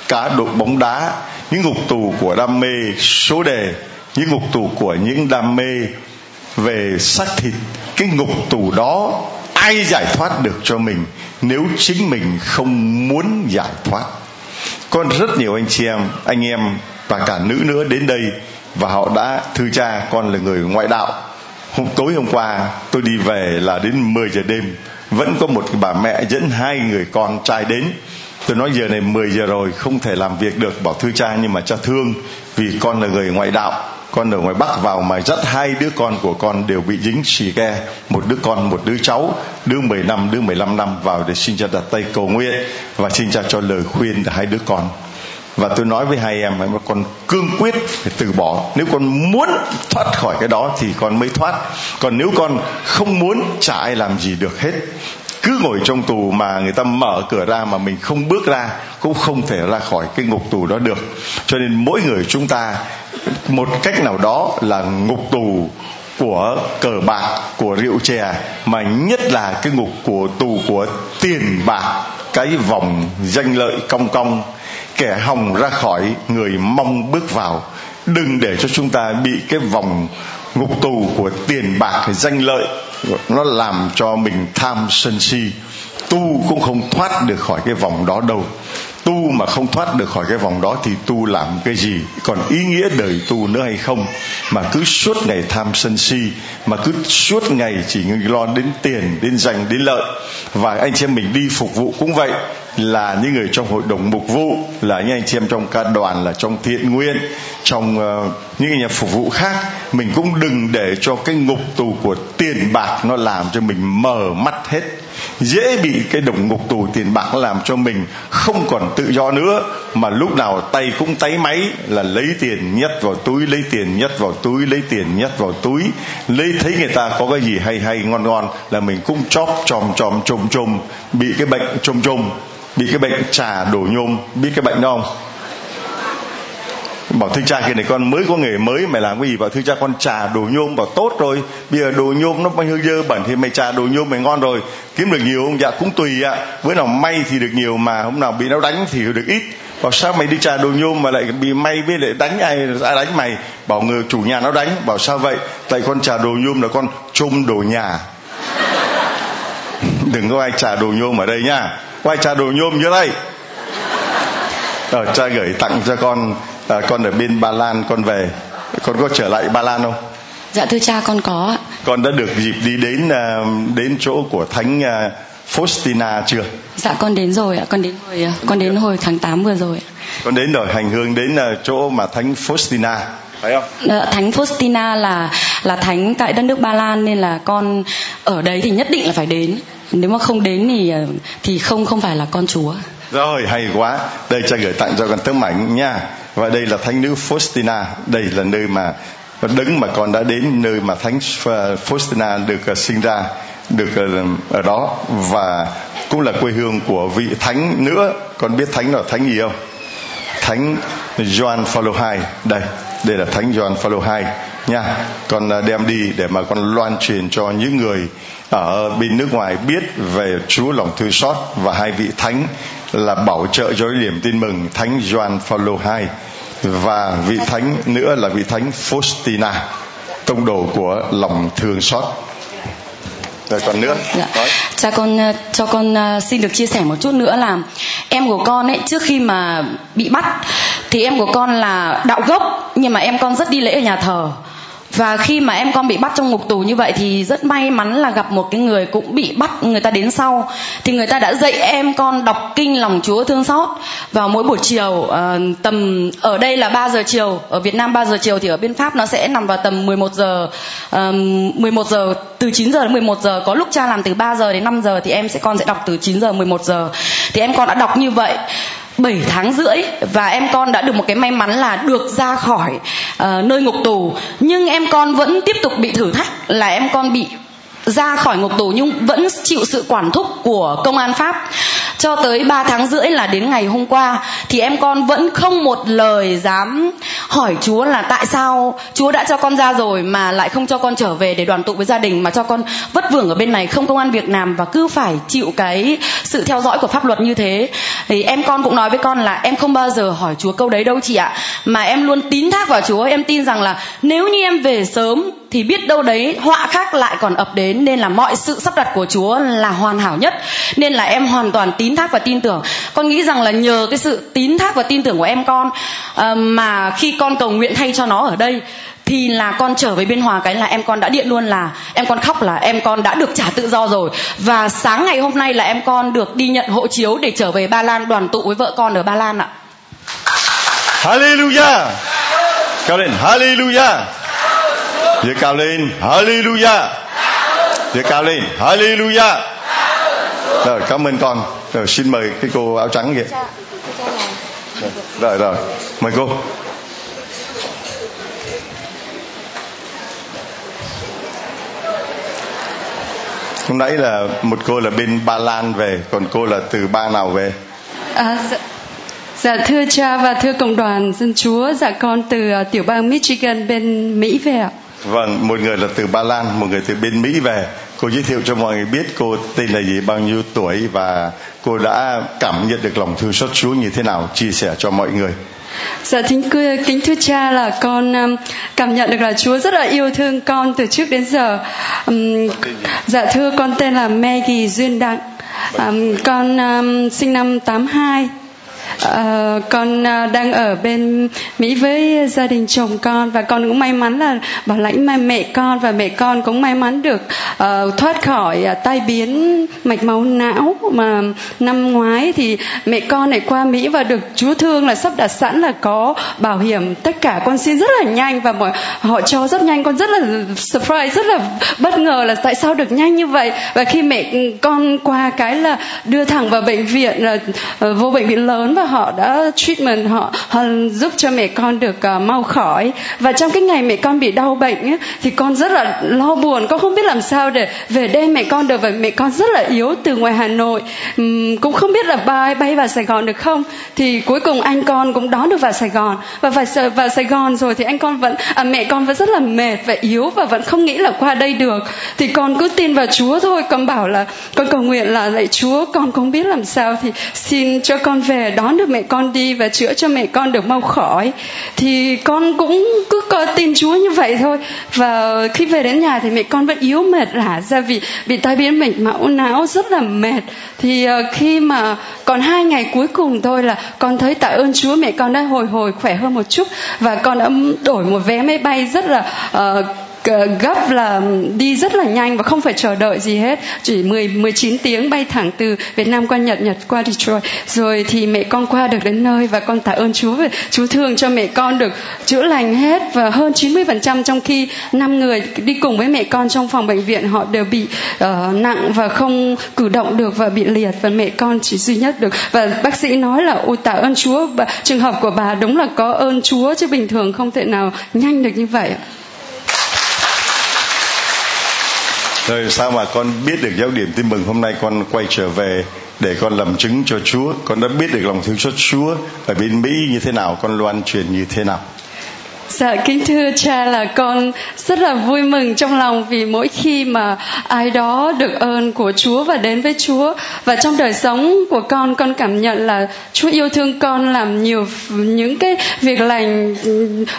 cá độ bóng đá, những ngục tù của đam mê số đề, những ngục tù của những đam mê về xác thịt, cái ngục tù đó ai giải thoát được cho mình nếu chính mình không muốn giải thoát? Con rất nhiều anh chị em, anh em, và cả nữ nữa đến đây và họ đã thư cha con là người ngoại đạo. Hôm tối hôm qua tôi đi về là đến 10 giờ đêm vẫn có một bà mẹ dẫn hai người con trai đến. Tôi nói giờ này 10 giờ rồi, không thể làm việc được, bảo thưa cha nhưng mà cha thương, vì con là người ngoại đạo. Con ở ngoài bắc vào mà dắt hai đứa con của con đều bị dính xì ke một đứa con, một đứa cháu, đứa 10 năm, đứa 15 năm vào để xin cha đặt tay cầu nguyện và xin cha cho lời khuyên hai đứa con và tôi nói với hai em mà con cương quyết phải từ bỏ. Nếu con muốn thoát khỏi cái đó thì con mới thoát. Còn nếu con không muốn, chả ai làm gì được hết. Cứ ngồi trong tù mà người ta mở cửa ra mà mình không bước ra, cũng không thể ra khỏi cái ngục tù đó được. Cho nên mỗi người chúng ta, một cách nào đó là ngục tù của cờ bạc, của rượu chè, mà nhất là cái ngục của tù của tiền bạc, cái vòng danh lợi cong cong kẻ hòng ra khỏi, người mong bước vào. Đừng để cho chúng ta bị cái vòng ngục tù của tiền bạc danh lợi, nó làm cho mình tham sân si. Tu cũng không thoát được khỏi cái vòng đó đâu. Tu mà không thoát được khỏi cái vòng đó thì tu làm cái gì? Còn ý nghĩa đời tu nữa hay không? Mà cứ suốt ngày tham sân si, mà cứ suốt ngày chỉ lo đến tiền, đến danh, đến lợi. Và anh chị em mình đi phục vụ cũng vậy là những người trong hội đồng mục vụ là những anh chị em trong ca đoàn là trong thiện nguyện trong uh, những nhà phục vụ khác. Mình cũng đừng để cho cái ngục tù của tiền bạc nó làm cho mình mờ mắt hết. Dễ bị cái đồng ngục tù tiền bạc làm cho mình không còn tự do nữa mà lúc nào tay cũng tay máy là lấy tiền nhét vào túi lấy tiền nhét vào túi lấy tiền nhét vào túi. Lấy thấy người ta có cái gì hay hay ngon ngon là mình cũng chóp chòm chòm chùm chùm bị cái bệnh chùm chùm bị cái bệnh trà đổ nhôm, biết cái bệnh đó không? Bảo thương cha kia này con mới có nghề mới, mày làm cái gì? Bảo thương cha, con trà đồ nhôm, bảo tốt rồi. Bây giờ đồ nhôm nó bao nhiêu dơ bẩn thì mày trà đồ nhôm mày ngon rồi. Kiếm được nhiều không? Dạ cũng tùy ạ. Bữa nào may thì được nhiều, mà hôm nào bị nó đánh thì được ít. Bảo sao mày đi trà đồ nhôm mà lại bị may với lại đánh ai ai đánh mày? Bảo người chủ nhà nó đánh. Bảo sao vậy? Tại con trà đồ nhôm là con chôm đồ nhà. [LAUGHS] Đừng có ai trà đồ nhôm ở đây nha quay trà đồ nhôm dưới đây. Rồi cha gửi tặng cho con à, con ở bên Ba Lan con về. Con có trở lại Ba Lan không? Dạ thưa cha con có ạ. Con đã được dịp đi đến à, đến chỗ của thánh à, Faustina chưa? Dạ con đến rồi ạ. Con đến hồi con đến hồi tháng 8 vừa rồi con đến rồi hành hương đến chỗ mà thánh Faustina phải không? Dạ, thánh Faustina là là thánh tại đất nước Ba Lan nên là con ở đấy thì nhất định là phải đến. Nếu mà không đến thì ờ, thì không không phải là con Chúa. Rồi, hay quá. Đây cha gửi tặng cho con tấm ảnh nha. Và đây là thánh nữ Faustina. Đây là nơi mà đứng mà con đã đến, nơi mà thánh Faustina được ờ, sinh ra, được ờ, ở đó. Và cũng là quê hương của vị thánh nữa. Con biết thánh là thánh gì không? Thánh John Paul II đây đây là thánh John Paul II nha. Con đem đi để mà con loan truyền cho những người ở bên nước ngoài biết về Chúa lòng thương xót và hai vị thánh là bảo trợ cho niềm tin mừng thánh Gioan Phaolô II và vị thánh nữa là vị thánh Faustina tông đồ của lòng thương xót. Rồi còn nữa. Dạ. cha con ờ, cho con ờ, xin được chia sẻ một chút nữa là em của con ấy trước khi mà bị bắt thì em của con là đạo gốc nhưng mà em con rất đi lễ ở nhà thờ và khi mà em con bị bắt trong ngục tù như vậy thì rất may mắn là gặp một cái người cũng bị bắt người ta đến sau. Thì người ta đã dạy em con đọc kinh lòng Chúa thương xót. Vào mỗi buổi chiều uh, tầm ở đây là 3 giờ chiều ở Việt Nam 3 giờ chiều thì ở bên Pháp nó sẽ nằm vào tầm 11 giờ um, 11 giờ từ 9 giờ đến 11 giờ. Có lúc cha làm từ 3 giờ đến 5 giờ thì em sẽ con sẽ đọc từ 9 giờ 11 giờ. Thì em con đã đọc như vậy. 7 tháng rưỡi và em con đã được một cái may mắn là được ra khỏi uh, nơi ngục tù. Nhưng em con vẫn tiếp tục bị thử thách là em con bị ra khỏi ngục tù nhưng vẫn chịu sự quản thúc của công an Pháp. Cho tới 3 tháng rưỡi là đến ngày hôm qua, thì em con vẫn không một lời dám hỏi Chúa là tại sao Chúa đã cho con ra rồi mà lại không cho con trở về để đoàn tụ với gia đình, mà cho con vất vưởng ở bên này không công an việc làm và cứ phải chịu cái sự theo dõi của pháp luật như thế. Thì em con cũng nói với con là em không bao giờ hỏi Chúa câu đấy đâu chị ạ, mà em luôn tín thác vào Chúa. Em tin rằng là nếu như em về sớm thì biết đâu đấy họa khác lại còn ập đến nên là mọi sự sắp đặt của Chúa là hoàn hảo nhất. Nên là em hoàn toàn tín thác và tin tưởng. Con nghĩ rằng là nhờ cái sự tín thác và tin tưởng của em con uh, mà khi con cầu nguyện thay cho nó ở đây thì là con trở về biên hòa cái là em con đã điện luôn là em con khóc là em con đã được trả tự do rồi. Và sáng ngày hôm nay là em con được đi nhận hộ chiếu để trở về ba lan đoàn tụ với vợ con ở ba lan ạ. Hallelujah. Cao lên hallelujah. Giơ cao lên hallelujah. Giơ cao lên hallelujah. Rồi cảm ơn con. Rồi xin mời cái cô áo trắng kìa Rồi rồi Mời cô. Hôm nãy là một cô là bên Ba Lan về Còn cô là từ ba nào về? À, dạ, dạ thưa cha và thưa cộng đoàn dân chúa Dạ con từ uh, tiểu bang Michigan bên Mỹ về ạ Vâng, một người là từ Ba Lan, một người từ bên Mỹ về. cô giới thiệu cho mọi người biết cô tên là gì bao nhiêu tuổi và cô đã cảm nhận được lòng thương xót Chúa như thế nào chia sẻ cho mọi người Dạ kính, kính thưa cha là con um, cảm nhận được là Chúa rất là yêu thương con từ trước đến giờ. Um, dạ thưa con tên là Maggie Duyên Đặng. Um, con um, sinh năm 82 Ờ, con à, đang ở bên Mỹ với gia đình chồng con và con cũng may mắn là bảo lãnh mai mẹ con và mẹ con cũng may mắn được uh, thoát khỏi uh, tai biến mạch máu não. Mà năm ngoái thì mẹ con này qua Mỹ và được Chúa thương là sắp đặt sẵn là có bảo hiểm. Tất cả con xin rất là nhanh và mọi họ cho rất nhanh. Con rất là surprise rất là bất ngờ là tại sao được nhanh như vậy. Và khi mẹ con qua cái là đưa thẳng vào bệnh viện là uh, vô bệnh viện lớn và họ đã treatment họ họ giúp cho mẹ con được uh, mau khỏi. Và trong cái ngày mẹ con bị đau bệnh ấy, thì con rất là lo buồn con không biết làm sao để về đây mẹ con được. Và mẹ con rất là yếu từ ngoài Hà Nội. Um, cũng không biết là bay bay vào Sài Gòn được không? Thì cuối cùng anh con cũng đón được vào Sài Gòn. Và vào vào Sài Gòn rồi thì anh con vẫn à, mẹ con vẫn rất là mệt và yếu và vẫn không nghĩ là qua đây được. Thì con cứ tin vào Chúa thôi. Con bảo là con cầu nguyện là lạy Chúa con không biết làm sao thì xin cho con về đón được mẹ con đi và chữa cho mẹ con được mau khỏi thì con cũng cứ có tin Chúa như vậy thôi. Và khi về đến nhà thì mẹ con vẫn yếu mệt rã ra vì bị tai biến mạch máu não rất là mệt. Thì ờ, khi mà còn hai ngày cuối cùng thôi là con thấy tạ ơn Chúa mẹ con đã hồi hồi khỏe hơn một chút và con đã đổi một vé máy bay rất là uh, gấp là đi rất là nhanh và không phải chờ đợi gì hết. Chỉ 10 19 tiếng bay thẳng từ Việt Nam qua Nhật Nhật qua Detroit. Rồi thì mẹ con qua được đến nơi và con tạ ơn Chúa. Chúa thương cho mẹ con được chữa lành hết và hơn 90% trong khi năm người đi cùng với mẹ con trong phòng bệnh viện họ đều bị uh, nặng và không cử động được và bị liệt và mẹ con chỉ duy nhất được. Và bác sĩ nói là ôi tạ ơn Chúa. Và trường hợp của bà đúng là có ơn Chúa chứ bình thường không thể nào nhanh được như vậy rồi sao mà con biết được giáo điểm tin mừng hôm nay con quay trở về để con làm chứng cho Chúa? Con đã biết được lòng thương xót Chúa ở bên Mỹ như thế nào? Con loan truyền như thế nào? Dạ kính thưa cha là con rất là vui mừng trong lòng vì mỗi khi mà ai đó được ơn của Chúa và đến với Chúa và trong đời sống của con con cảm nhận là Chúa yêu thương con làm nhiều, những cái việc lành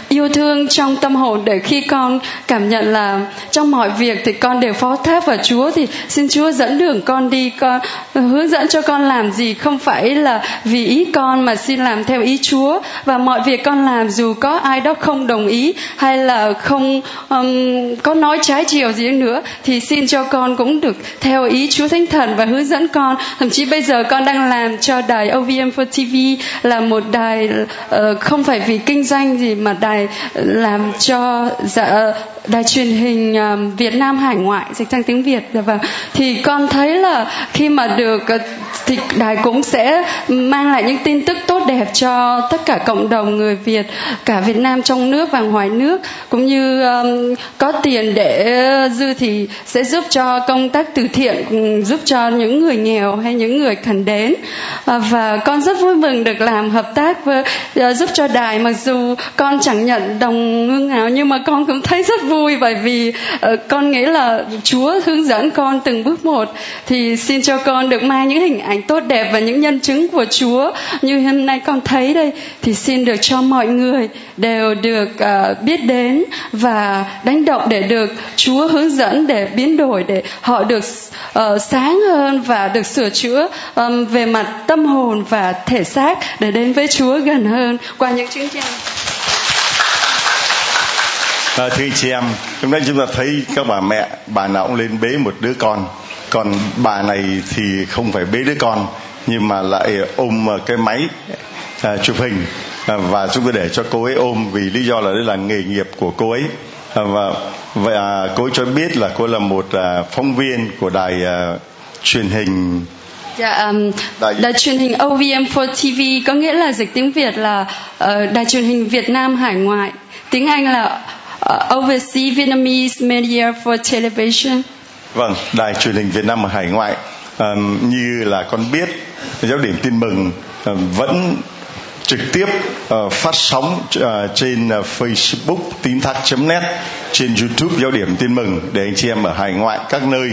yêu thương trong tâm hồn để khi con cảm nhận là trong mọi việc thì con đều phó thác vào Chúa thì xin Chúa dẫn đường con đi, con hướng dẫn cho con làm gì không phải là vì ý con mà xin làm theo ý Chúa và mọi việc con làm dù có ai đó không đồng ý hay là không um, có nói trái chiều gì nữa thì xin cho con cũng được theo ý Chúa Thánh Thần và hướng dẫn con. Thậm chí bây giờ con đang làm cho đài OVM4 TV là một đài uh, không phải vì kinh doanh gì mà đài làm cho dạ, ờ, đài truyền hình ờ, Việt Nam hải ngoại dịch sang tiếng Việt và vâng. thì con thấy là khi mà được ờ, thì đài cũng sẽ mang lại những tin tức tốt đẹp cho tất cả cộng đồng người Việt cả Việt Nam trong nước và ngoài nước cũng như um, có tiền để dư thì sẽ giúp cho công tác từ thiện giúp cho những người nghèo hay những người cần đến ờ, và con rất vui mừng được làm hợp tác với giúp cho đài mặc dù con chẳng nhận đồng ngưng nào nhưng mà con cũng thấy rất vui bởi vì uh, con nghĩ là Chúa hướng dẫn con từng bước một. Thì xin cho con được mang những hình ảnh tốt đẹp và những nhân chứng của Chúa. Như hôm nay con thấy đây thì xin được cho mọi người đều được uh, biết đến và đánh động để được Chúa hướng dẫn để biến đổi để họ được uh, sáng hơn và được sửa chữa um, về mặt tâm hồn và thể xác để đến với Chúa gần hơn. Qua những chương trình. À, thưa chị em, hôm nay chúng ta thấy các bà mẹ, bà nào cũng lên bế một đứa con. Còn bà này thì không phải bế đứa con, nhưng mà lại ôm cái máy à, chụp hình à, và chúng tôi để cho cô ấy ôm vì lý do là đây là nghề nghiệp của cô ấy. À, và và cô ấy cho biết là cô là một à, phóng viên của đài à, truyền hình Dạ, um, đài... đài truyền hình OVM4 TV có nghĩa là dịch tiếng Việt là uh, đài truyền hình Việt Nam hải ngoại. Tiếng Anh là Uh, Overseas Vietnamese Media for Television. Vâng, đài truyền hình Việt Nam ở hải ngoại. Um, như là con biết giáo điểm tin mừng um, vẫn trực tiếp uh, phát sóng uh, trên uh, Facebook tín thác.net trên YouTube giáo điểm tin mừng để anh chị em ở hải ngoại các nơi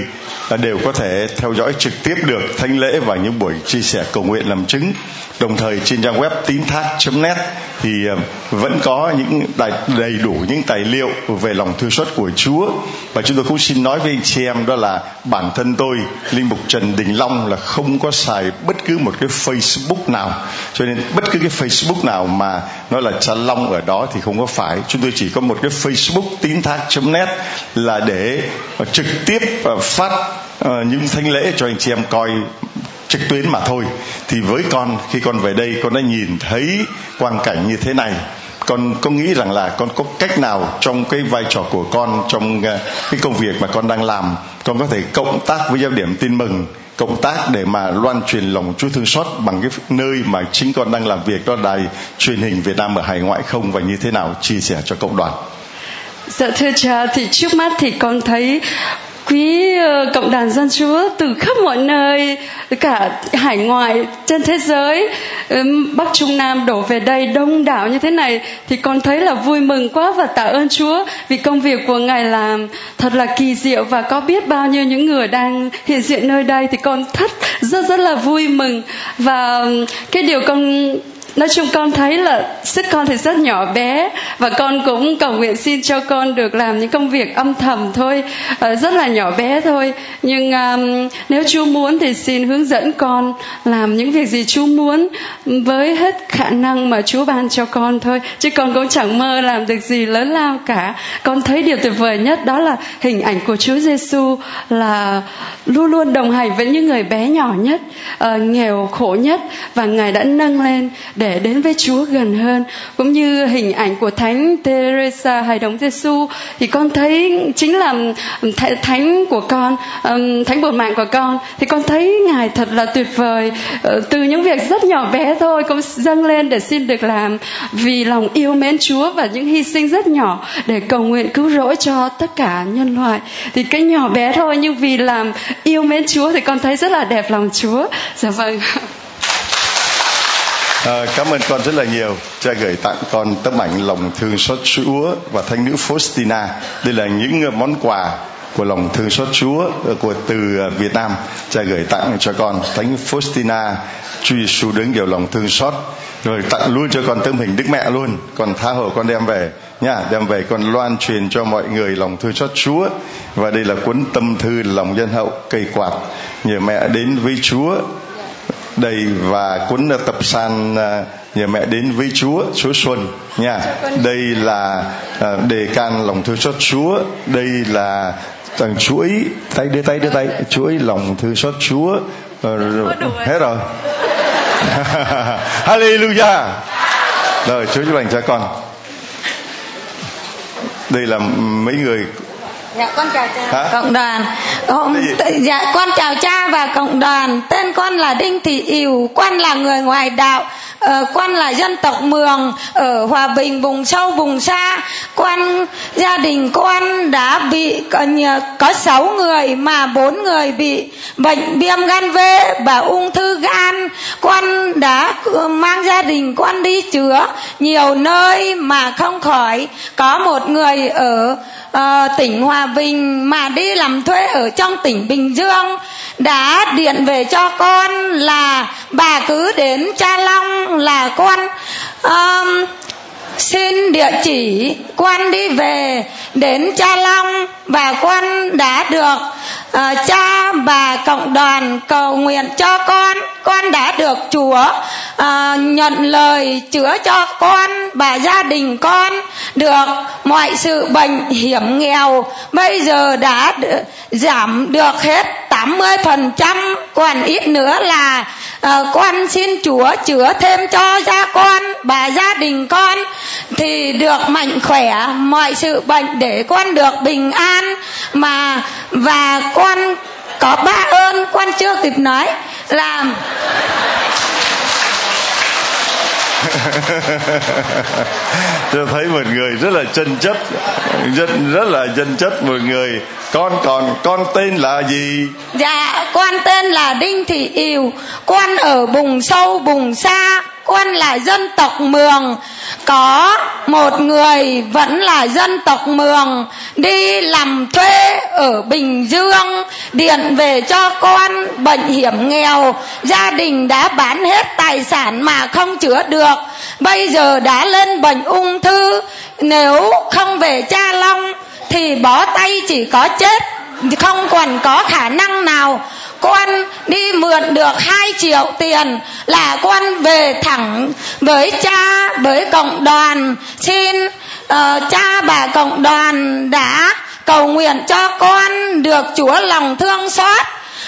uh, đều có thể theo dõi trực tiếp được thánh lễ và những buổi chia sẻ cầu nguyện làm chứng. Đồng thời trên trang web tín thác.net thì uh, vẫn có những đầy, đầy đủ những tài liệu về lòng thương xót của Chúa. Và chúng tôi cũng xin nói với anh chị em đó là bản thân tôi linh mục Trần Đình Long là không có xài bất cứ một cái Facebook nào. Cho nên bất cứ cái Facebook Facebook nào mà nói là cha Long ở đó thì không có phải. Chúng tôi chỉ có một cái Facebook tín thác.net là để ờ, trực tiếp ờ, phát ờ, những thánh lễ cho anh chị em coi trực tuyến mà thôi. Thì với con, khi con về đây, con đã nhìn thấy quang cảnh như thế này. Con có nghĩ rằng là con có cách nào trong cái vai trò của con, trong cái công việc mà con đang làm, con có thể cộng tác với giáo điểm tin mừng cộng tác để mà loan truyền lòng Chúa thương xót bằng cái nơi mà chính con đang làm việc, đó đài truyền hình Việt Nam ở hải ngoại không, và như thế nào chia sẻ cho cộng đoàn. Dạ thưa cha, thì trước mắt thì con thấy quý ờ, cộng đoàn dân chúa từ khắp mọi nơi, cả hải ngoại, trên thế giới bắc trung nam đổ về đây đông đảo như thế này thì con thấy là vui mừng quá và tạ ơn chúa vì công việc của ngài làm thật là kỳ diệu. Và có biết bao nhiêu những người đang hiện diện nơi đây thì con thất rất rất là vui mừng. Và cái điều con nói chung con thấy là sức con thì rất nhỏ bé và con cũng cầu nguyện xin cho con được làm những công việc âm thầm thôi ờ, rất là nhỏ bé thôi. Nhưng um, nếu Chúa muốn thì xin hướng dẫn con làm những việc gì Chúa muốn với hết khả năng mà Chúa ban cho con thôi. Chứ con cũng chẳng mơ làm được gì lớn lao cả. Con thấy điều tuyệt vời nhất đó là hình ảnh của Chúa Giêsu là luôn luôn đồng hành với những người bé nhỏ nhất uh, nghèo khổ nhất và ngài đã nâng lên để đến với Chúa gần hơn. Cũng như hình ảnh của thánh Teresa hài đồng Giêsu thì con thấy chính là thánh của con thánh bổn mạng của con. Thì con thấy ngài thật là tuyệt vời. Ờ, từ những việc rất nhỏ bé thôi cũng dâng lên để xin được làm. Vì lòng yêu mến Chúa và những hy sinh rất nhỏ để cầu nguyện cứu rỗi cho tất cả nhân loại. Thì cái nhỏ bé thôi, nhưng vì làm yêu mến Chúa thì con thấy rất là đẹp lòng Chúa. Dạ vâng. [LAUGHS] À, cảm ơn con rất là nhiều. Cha gửi tặng con tấm ảnh lòng thương xót Chúa và thánh nữ Faustina. Đây là những ờ, món quà của lòng thương xót Chúa ờ, của từ Việt Nam. Cha gửi tặng cho con thánh Faustina Chúa Giêsu đứng điều lòng thương xót rồi tặng luôn cho con tấm hình Đức Mẹ luôn. Còn tha hồ con đem về nha, đem về con loan truyền cho mọi người lòng thương xót Chúa. Và đây là cuốn tâm thư lòng nhân hậu cây quạt nhờ mẹ đến với Chúa đây và cuốn tập san à, nhờ mẹ đến với Chúa Chúa Xuân nha. Đây là à, đề can lòng thương xót Chúa. Đây là thằng chuỗi tay đưa tay đưa tay. Chuỗi lòng thương xót Chúa. Rồi, hết rồi. [LAUGHS] Hallelujah. Rồi Chúa chúc lành cho con. Đây là mấy người Dạ con chào cha. Hả? Cộng đoàn. Hôm, dạ con chào cha và cộng đoàn. Tên con là Đinh Thị Ìu, con là người ngoài đạo. Ờ, là dân tộc Mường ở Hòa Bình vùng sâu vùng xa. quan gia đình con đã bị có, sáu người mà bốn người bị bệnh viêm gan V và ung thư gan. quan đã ừ, mang gia đình quan đi chữa nhiều nơi mà không khỏi. Có một người ở uh, tỉnh Hòa Bình mà đi làm thuê ở trong tỉnh Bình Dương đã điện về cho con là bà cứ đến Cha Long là con. Um, xin địa chỉ quan đi về đến cha long và quan đã được Ờ, cha và cộng đoàn cầu nguyện cho con. Con đã được chúa uh, nhận lời chữa cho con và gia đình con được mọi sự bệnh hiểm nghèo. Bây giờ đã giảm được hết 80% còn ít nữa là uh, con xin Chúa chữa thêm cho gia con và gia đình con thì được mạnh khỏe mọi sự bệnh để con được bình an. Mà và con có ba ơn con chưa kịp nói là [LAUGHS] tôi thấy một người rất là chân chất rất rất là chân chất một người. Con còn con tên là gì? Dạ con tên là đinh thị yêu con ở vùng sâu vùng xa con là dân tộc mường. Có một người vẫn là dân tộc mường. Đi làm thuê ở bình dương, điện về cho con, bệnh hiểm nghèo. Gia đình đã bán hết tài sản mà không chữa được. Bây giờ đã lên bệnh ung thư. Nếu không về cha long, thì bó tay chỉ có chết không còn có khả năng nào con đi mượn được 2 triệu tiền là con về thẳng với cha với cộng đoàn. Xin uh, cha bà cộng đoàn đã cầu nguyện cho con được chúa lòng thương xót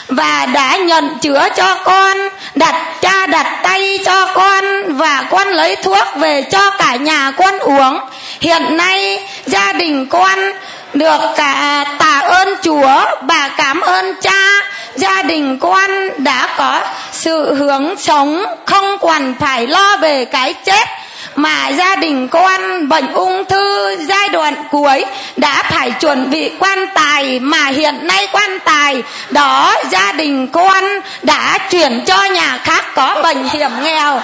và đã nhận chữa cho con đặt cha đặt tay cho con và con lấy thuốc về cho cả nhà con uống. Hiện nay gia đình con được cả tạ ơn chúa, bà cảm ơn cha. Gia đình con đã có sự hướng sống, không còn phải lo về cái chết. Mà gia đình con bệnh ung thư giai đoạn cuối đã phải chuẩn bị quan tài, mà hiện nay quan tài đó gia đình con đã chuyển cho nhà khác có bệnh hiểm nghèo.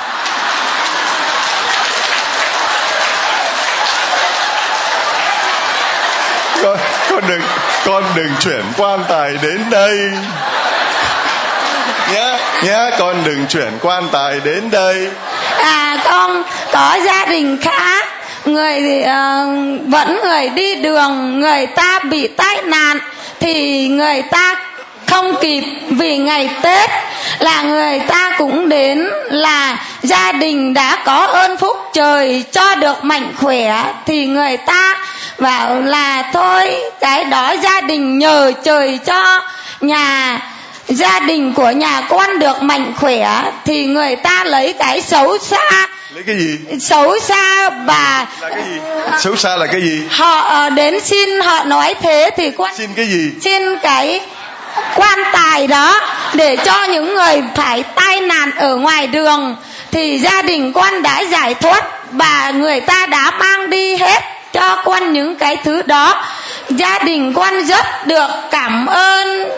Con, con đừng con đừng chuyển quan tài đến đây. Nhá nhá con đừng chuyển quan tài đến đây. À con có gia đình khá người thì uh, vẫn người đi đường người ta bị tai nạn thì người ta không kịp vì ngày tết là người ta cũng đến là gia đình đã có ơn phúc trời cho được mạnh khỏe thì người ta bảo là thôi cái đó gia đình nhờ trời cho nhà gia đình của nhà con được mạnh khỏe thì người ta lấy cái xấu xa. Lấy cái gì? Xấu xa và là cái gì? Xấu xa là cái gì? họ ờ, đến xin họ nói thế thì con xin cái gì? xin cái quan tài đó để cho những người phải tai nạn ở ngoài đường, thì gia đình quan đã giải thoát và người ta đã mang đi hết cho con những cái thứ đó. Gia đình con rất được cảm ơn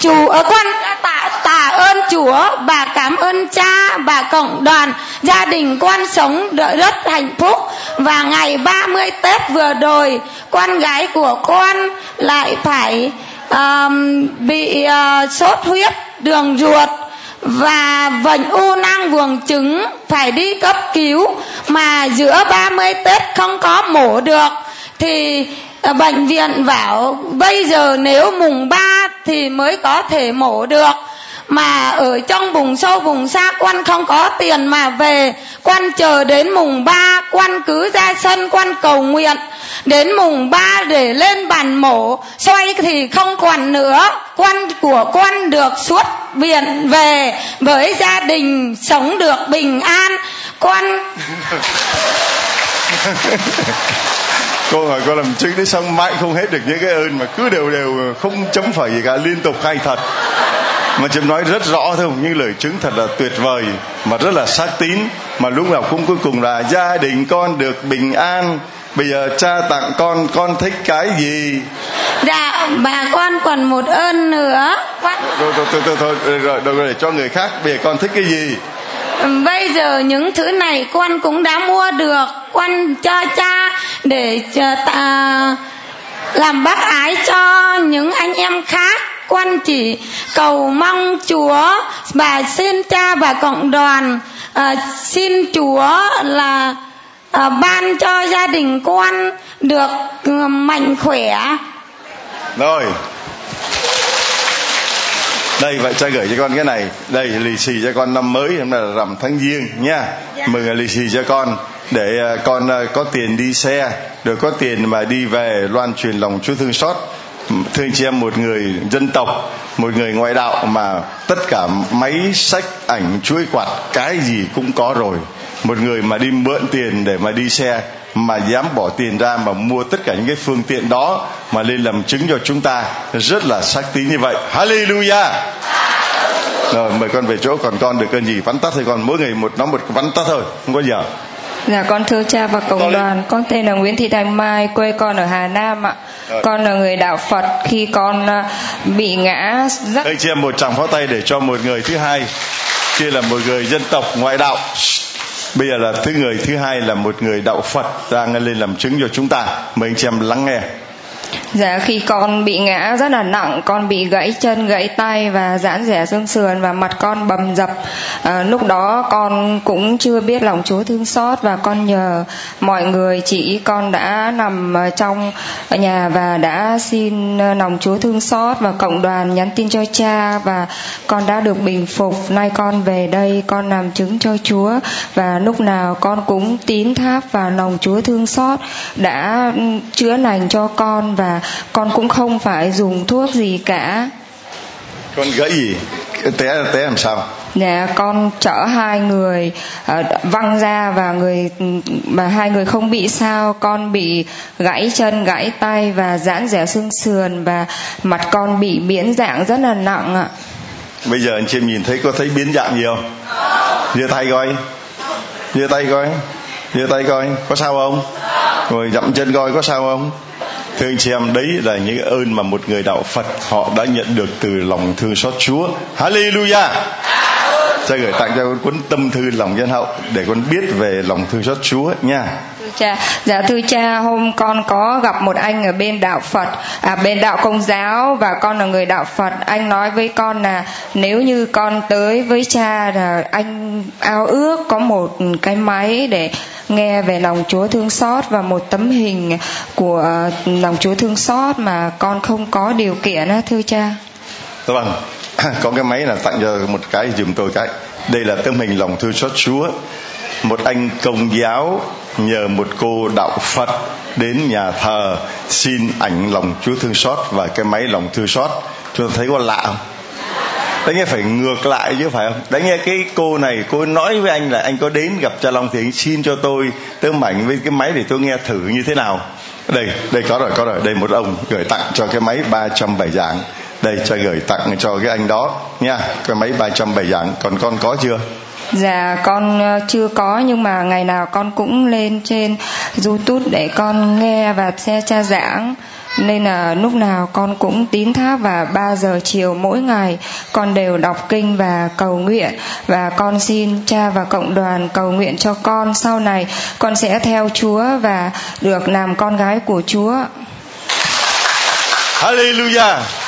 chủ ở con tạ tạ ơn chúa và cảm ơn cha và cộng đoàn. Gia đình con sống rất hạnh phúc và ngày 30 tết vừa rồi con gái của con lại phải um, bị uh, sốt huyết đường ruột và bệnh u nang buồng trứng phải đi cấp cứu mà giữa 30 Tết không có mổ được thì ờ, bệnh viện bảo bây giờ nếu mùng 3 thì mới có thể mổ được mà ở trong vùng sâu vùng xa, quan không có tiền mà về. Quan chờ đến mùng ba, quan cứ ra sân, quan cầu nguyện. Đến mùng ba để lên bàn mổ. Xoay thì không còn nữa. Quan của quan được xuất viện về. Với gia đình sống được bình an. Quan [LAUGHS] cô hỏi cô làm chứng đấy xong mãi không hết được những cái ơn mà cứ đều đều không chấm phẩy gì cả, liên tục hay thật mà chấm nói rất rõ thôi những lời chứng thật là tuyệt vời mà rất là xác tín. Mà lúc nào cũng cuối cùng là gia đình con được bình an. Bây giờ cha tặng con con thích cái gì? Dạ bà con còn một ơn nữa. Rồi rồi rồi rồi, rồi, rồi, rồi, rồi để cho người khác bây giờ con thích cái gì? Bây giờ những thứ này con cũng đã mua được. Con cho cha để ta làm bác ái cho những anh em khác con chỉ cầu mong chúa. Và xin cha và cộng đoàn à, xin chúa là à, ban cho gia đình con được uh, mạnh khỏe. Rồi. Đây vậy cha gửi cho con cái này. Đây lì xì cho con năm mới hôm nay là rằm tháng giêng nha. Dạ. mừng lì xì cho con để à, con à, có tiền đi xe được có tiền mà đi về loan truyền lòng chúa thương xót thưa anh chị em, một người dân tộc, một người ngoại đạo mà tất cả máy sách, ảnh, chuỗi quạt, cái gì cũng có rồi. Một người mà đi mượn tiền để mà đi xe, mà dám bỏ tiền ra mà mua tất cả những cái phương tiện đó mà lên làm chứng cho chúng ta, rất là xác tín như vậy. Hallelujah! Rồi, mời con về chỗ còn con được cơn gì vắn tắt thôi, con mỗi người một nó một vắn tắt thôi, không có giờ Dạ con thưa cha và cộng đoàn, con tên là Nguyễn Thị Thành Mai, quê con ở Hà Nam ạ. Rồi. Con là người đạo Phật khi con à, bị ngã rất. Đây em một tràng pháo tay để cho một người thứ hai, kia là một người dân tộc ngoại đạo. bây giờ là thứ người thứ hai là một người đạo phật đang lên làm chứng cho chúng ta mời anh chị em lắng nghe Dạ khi con bị ngã rất là nặng, con bị gãy chân, gãy tay và giãn rẻ xương sườn và mặt con bầm dập. À, lúc đó con cũng chưa biết lòng Chúa thương xót và con nhờ mọi người chỉ con đã nằm trong nhà và đã xin ờ, lòng Chúa thương xót và cộng đoàn nhắn tin cho cha và con đã được bình phục. Nay con về đây con làm chứng cho Chúa và lúc nào con cũng tín thác và lòng Chúa thương xót đã ừ, chữa lành cho con và con cũng không phải dùng thuốc gì cả. Con gãy gì té té làm sao? Dạ con chở hai người uh, văng ra và người mà hai người không bị sao. Con bị gãy chân gãy tay và giãn rẻ xương sườn và mặt con bị biến dạng rất là nặng ạ. Bây giờ anh chị em nhìn thấy có thấy biến dạng gì không? Giơ tay coi. Giơ tay coi. Giơ tay coi. Có sao không. Rồi dậm chân coi có sao không thưa anh chị em, đấy là những ơn mà một người đạo Phật họ đã nhận được từ lòng thương xót Chúa. Hallelujah! Cha gửi tặng cho con cuốn tâm thư lòng nhân hậu để con biết về lòng thương xót Chúa nha cha dạ thưa cha hôm con có gặp một anh ở bên đạo Phật à bên đạo công giáo và con là người đạo Phật anh nói với con là nếu như con tới với cha là anh ao ước có một cái máy để nghe về lòng Chúa thương xót và một tấm hình của lòng Chúa thương xót mà con không có điều kiện á thưa cha. Vâng, [CLEARS THROAT] có cái máy là tặng cho một cái dùm tôi cái. Đây là tấm hình lòng thương xót Chúa. Một anh công giáo nhờ một cô đạo Phật đến nhà thờ xin ảnh lòng Chúa thương xót và cái máy lòng thương xót. Chúng ta thấy có lạ không? đấy, nghe phải ngược lại chứ phải không? Đấy, nghe cái cô này, cô nói với anh là anh có đến gặp cha long thì anh xin cho tôi tấm mảnh với cái máy để tôi nghe thử như thế nào. Đây đây, có rồi có rồi. Đây, một ông gửi tặng cho cái máy 307 giảng đây, cho gửi tặng cho cái anh đó nha. Cái máy 307 giảng còn con có chưa? Dạ con ờ, chưa có, nhưng mà ngày nào con cũng lên trên YouTube để con nghe và xe cha giảng nên là lúc nào con cũng tín thác và 3 giờ chiều mỗi ngày con đều đọc kinh và cầu nguyện và con xin cha và cộng đoàn cầu nguyện cho con sau này, con sẽ theo Chúa và được làm con gái của Chúa. Hallelujah.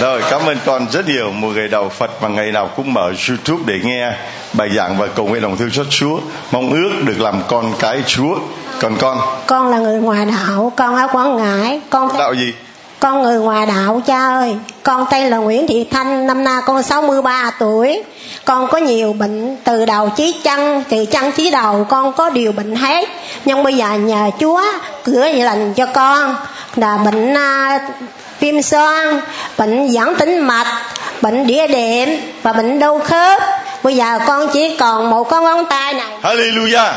Rồi cảm ơn con rất nhiều. Một người đạo Phật mà ngày nào cũng mở YouTube để nghe bài giảng và cầu nguyện lòng thương xót Chúa. Mong ước được làm con cái Chúa. Còn con? Con là người ngoài đạo. Con ở quảng ngãi. Con đạo gì? Con người ngoài đạo cha ơi. Con tên là Nguyễn Thị Thanh. Năm nay con 63 tuổi. Con có nhiều bệnh từ đầu chí chân từ chân chí đầu. Con có điều bệnh hết. Nhưng bây giờ nhờ Chúa cửa lành cho con. Là bệnh uh, viêm xoang bệnh giãn tính mạch bệnh đĩa đệm và bệnh đau khớp. Bây giờ con chỉ còn một con ngón tay này. Hallelujah.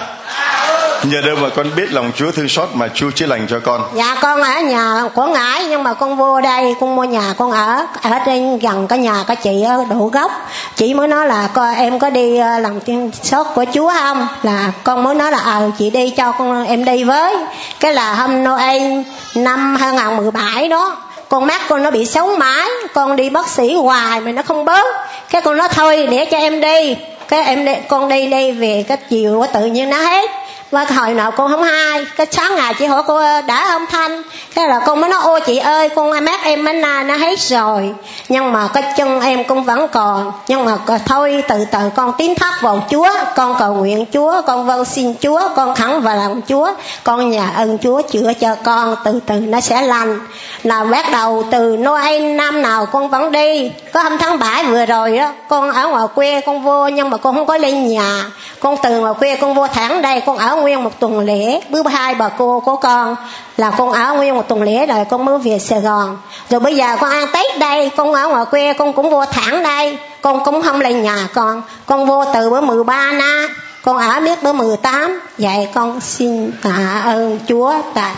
Nhờ đâu mà con biết lòng Chúa thương xót mà Chúa chữa lành cho con? Dạ con ở nhà Quảng Ngãi nhưng mà con vô đây con mua nhà con ở ở trên gần cái nhà cái chị ở Đỗ Gốc. Chị mới nói là coi em có đi ờ, làm thương xót của Chúa không? Là con mới nói là ờ chị đi cho con em đi với. Cái là hôm Noel năm 2017 đó con mắt con nó bị xấu mãi con đi bác sĩ hoài mà nó không bớt. Cái con nói thôi để cho em đi. Cái em đi, con đi đi về cái chiều quá tự nhiên nó hết và hồi nào con không hay. Cái sáng ngày chị hỏi cô ờ, đã không thanh? Thế là con mới nói ô chị ơi, con mát em mới na nó hết rồi. Nhưng mà cái chân em cũng vẫn còn. Nhưng mà thôi từ từ, con tiến thác vào chúa, con cầu nguyện chúa, con vâng xin chúa, con khẳng vào lòng chúa, con nhà ơn chúa chữa cho con, từ từ nó sẽ lành. Là bắt đầu từ noel năm nào con vẫn đi. Có hôm tháng bảy vừa rồi đó con ở ngoài quê con vô, nhưng mà con không có lên nhà. Con từ ngoài quê con vô thẳng đây, con ở nguyên một tuần lễ bước hai bà cô của con là con ở nguyên một tuần lễ rồi con mới về Sài Gòn. Rồi bây giờ con ăn Tết đây con ở ngoài quê con cũng vô thẳng đây. Con cũng không lên nhà con con vô từ bữa 13 na con ở biết bữa 18 vậy con xin tạ ơn Chúa tại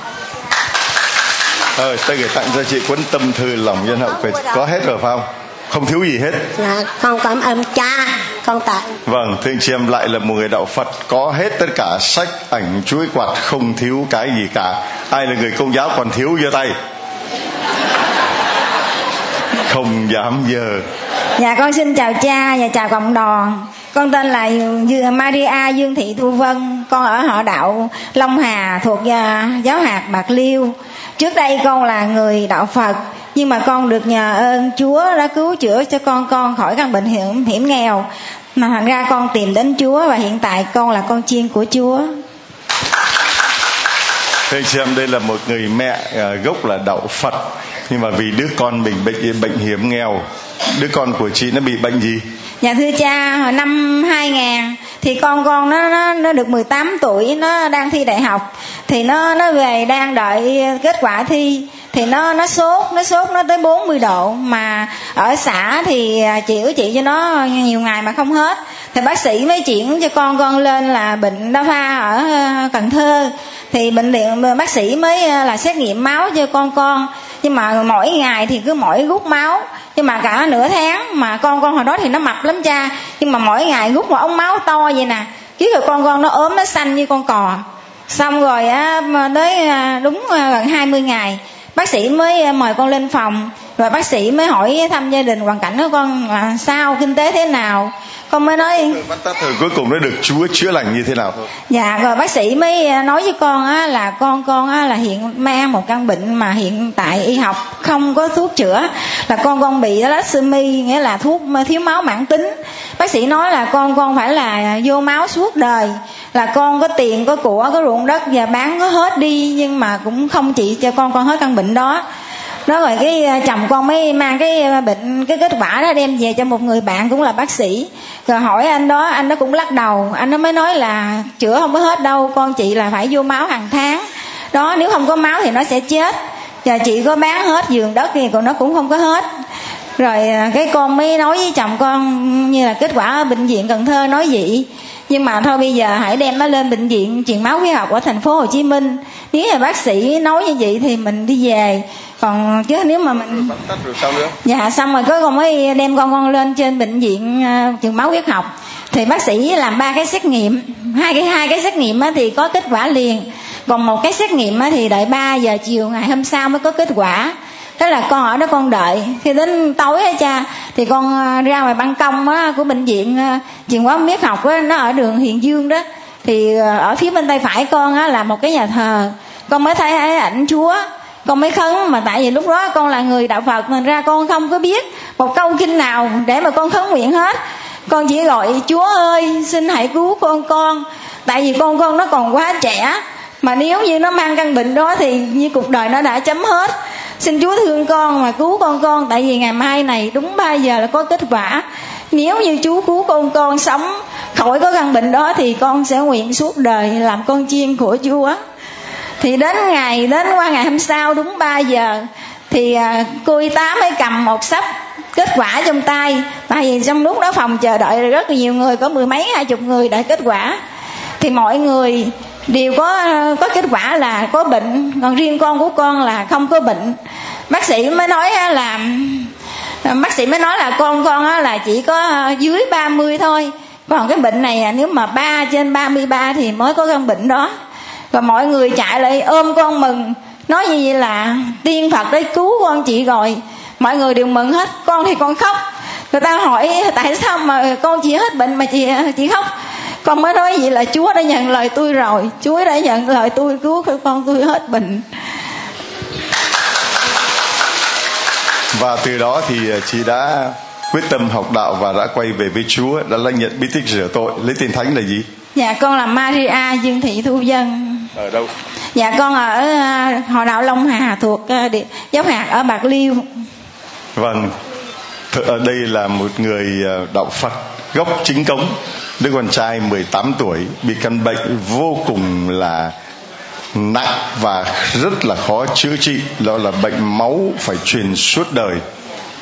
Thôi, tôi gửi tặng cho chị cuốn tâm thư lòng nhân hậu có hết rồi phải không? Không thiếu gì hết. Dạ, con cảm ơn cha, con tặng. Vâng, thưa anh chị em lại là một người đạo Phật có hết tất cả sách, ảnh, chuỗi quạt, không thiếu cái gì cả. Ai là người công giáo còn thiếu giơ tay? Không dám giờ. Dạ con xin chào cha và chào cộng đoàn. con tên là Maria Dương Thị Thu Vân con ở họ đạo Long Hà thuộc à, giáo hạt Bạc Liêu trước đây con là người đạo Phật nhưng mà con được nhờ ơn Chúa đã cứu chữa cho con con khỏi căn bệnh hiểm hiểm nghèo. Mà thành ra con tìm đến Chúa và hiện tại con là con chiên của Chúa. Thưa anh chị em đây là một người mẹ à, gốc là đạo Phật. Nhưng mà vì đứa con mình bệnh bệnh hiểm nghèo đứa con của chị nó bị bệnh gì? Dạ thưa cha, hồi năm 2000 thì con con nó nó nó được 18 tuổi, nó đang thi đại học. Thì nó nó về đang đợi kết quả thi thì nó nó sốt, nó sốt nó tới 40 độ. Mà ở xã thì à, chịu chị cho nó nhiều ngày mà không hết. Thì bác sĩ mới chuyển cho con con lên là bệnh đa pha ở à, Cần Thơ. Thì bệnh viện bác sĩ mới à, là xét nghiệm máu cho con con. Nhưng mà mỗi ngày thì cứ mỗi rút máu. Nhưng mà cả nửa tháng mà con con hồi đó thì nó mập lắm cha. Nhưng mà mỗi ngày rút một ống máu to vậy nè. Chứ rồi con con nó ốm nó xanh như con cò. Xong rồi á tới đúng gần 20 ngày bác sĩ mới ờ, mời con lên phòng. Rồi bác sĩ mới hỏi thăm gia đình hoàn cảnh của con là sao, kinh tế thế nào con mới nói bắt tắt thời cuối cùng nó được chúa chữa lành như thế nào? Dạ rồi bác sĩ mới à, nói với con á là con con á là hiện mang một căn bệnh mà hiện tại y học không có thuốc chữa. Là con con bị thalassemia nghĩa là thuốc thiếu máu mãn tính. Bác sĩ nói là con con phải là vô máu suốt đời. Là con có tiền có của có ruộng đất và bán có hết đi nhưng mà cũng không trị cho con con hết căn bệnh đó nó rồi cái ờ, chồng con mới mang cái ờ, bệnh, cái kết quả đó đem về cho một người bạn cũng là bác sĩ. Rồi hỏi anh đó anh đó cũng lắc đầu. Anh nó mới nói là chữa không có hết đâu, con chị là phải vô máu hàng tháng. Đó, nếu không có máu thì nó sẽ chết. Và chị có bán hết giường đất thì còn nó cũng không có hết. Rồi ờ, cái con mới nói với chồng con như là kết quả ở bệnh viện cần thơ nói vậy nhưng mà thôi bây giờ hãy đem nó lên bệnh viện truyền máu huyết học ở thành phố hồ chí minh. Nếu là bác sĩ nói như vậy thì mình đi về. Còn chứ nếu mà mình dạ xong rồi có con mới đem con con lên trên bệnh viện uh, trường máu huyết học. Thì bác sĩ làm ba cái xét nghiệm. Hai cái hai cái xét nghiệm thì có kết quả liền. Còn một cái xét nghiệm thì đợi 3 giờ chiều ngày hôm sau mới có kết quả thế là con ở đó con đợi. Khi đến tối á cha thì con à, ra ngoài ban công á, của bệnh viện à, trường hóa học á, nó ở đường Hiền dương đó. Thì à, ở phía bên tay phải con á, là một cái nhà thờ. Con mới thấy ảnh chúa. Con mới khấn mà tại vì lúc đó con là người đạo phật nên ra con không có biết một câu kinh nào để mà con khấn nguyện hết. Con chỉ gọi chúa ơi xin hãy cứu con con. Tại vì con con nó còn quá trẻ mà nếu như nó mang căn bệnh đó thì như cuộc đời nó đã chấm hết xin chúa thương con mà cứu con con, tại vì ngày mai này đúng 3 giờ là có kết quả. Nếu như chú cứu con con sống, khỏi có căn bệnh đó thì con sẽ nguyện suốt đời làm con chiên của chúa. Thì đến ngày, đến qua ngày hôm sau đúng 3 giờ, thì à, cô y tá mới cầm một sắp kết quả trong tay. Tại vì trong lúc đó phòng chờ đợi rất là nhiều người, có mười mấy, hai chục người đợi kết quả. Thì mọi người đều có có kết quả là có bệnh, còn riêng con của con là không có bệnh. Bác sĩ mới nói là, bác sĩ mới nói là con con là chỉ có dưới 30 thôi. Còn cái bệnh này à, nếu mà ba trên 33 thì mới có căn bệnh đó. Và mọi người chạy lại ôm con mừng, nói như vậy là tiên phật đấy, cứu con chị rồi. Mọi người đều mừng hết, con thì con khóc. Người ta hỏi, tại sao mà con chị hết bệnh mà chị chị khóc? Con mới nói vậy là chúa đã nhận lời tôi rồi. Chúa đã nhận lời tôi cứu con tôi hết bệnh. Và từ đó thì chị đã quyết tâm học đạo và đã quay về với Chúa đã lãnh nhận bí tích rửa tội. Lấy tên thánh là gì? Dạ con là Maria Dương Thị Thu Dân. Ở đâu? Dạ con ở uh, họ đạo Long Hà thuộc uh, giáo hạt ở Bạc Liêu. Vâng. Ở đây là một người đạo Phật gốc chính cống đứa con trai 18 tuổi bị căn bệnh vô cùng là nặng và rất là khó chữa trị. Đó là bệnh máu phải truyền suốt đời,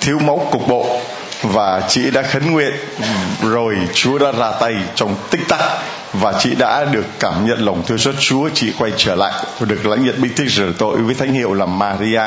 thiếu máu cục bộ. Và chị đã khấn nguyện, rồi Chúa đã ra tay trong tích tắc và chị đã được cảm nhận lòng thương xót. Chúa, chị quay trở lại. Và được lãnh nhận bí tích rửa tội với thánh hiệu là Maria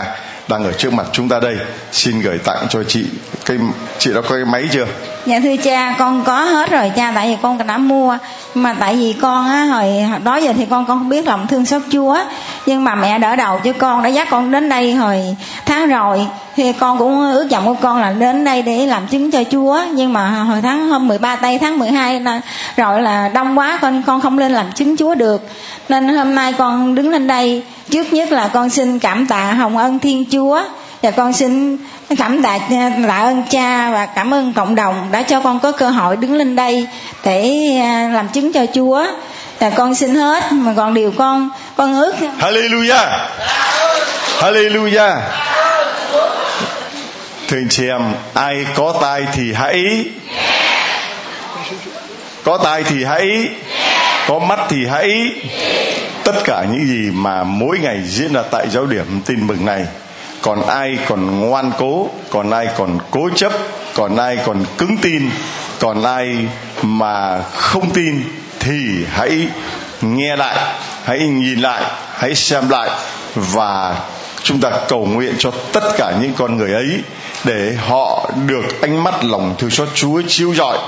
đang ở trước mặt chúng ta đây. Xin gửi tặng cho chị cái chị đã có cái máy chưa? Dạ thưa cha con có hết rồi cha tại vì con đã mua. Mà tại vì con á hồi đó giờ thì con con không biết lòng thương xót chúa. Nhưng mà mẹ đỡ đầu cho con đã dắt con đến đây hồi tháng rồi. Thì con cũng ước vọng của con là đến đây để làm chứng cho Chúa. Nhưng mà hồi tháng hôm 13 tây tháng 12 là, rồi là đông quá con con không lên làm chứng Chúa được nên hôm nay con đứng lên đây, trước nhất là con xin cảm tạ hồng ân Thiên Chúa, và con xin cảm tạ à, tạ ơn cha và cảm ơn cộng đồng đã cho con có cơ hội đứng lên đây để à, làm chứng cho Chúa. Và con xin hết, mà còn điều con con ước. Hallelujah. Hallelujah. Thưa anh chị em, Ai có tai thì hãy. Có tai thì hãy. Có mắt thì hãy. Tất cả những gì mà mỗi ngày diễn ra tại giáo điểm tin mừng này, còn ai còn ngoan cố, còn ai còn cố chấp, còn ai còn cứng tin, còn ai mà không tin thì hãy nghe lại, hãy nhìn lại, hãy xem lại và chúng ta cầu nguyện cho tất cả những con người ấy để họ được ánh mắt lòng thương xót Chúa chiếu rọi,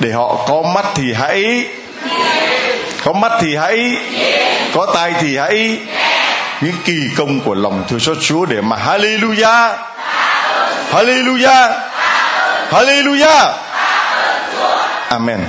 để họ có mắt thì hãy có mắt thì hãy, có tai thì hãy. Những kỳ công của lòng thương xót Chúa để mà Hallelujah. Hallelujah. Hallelujah. Amen.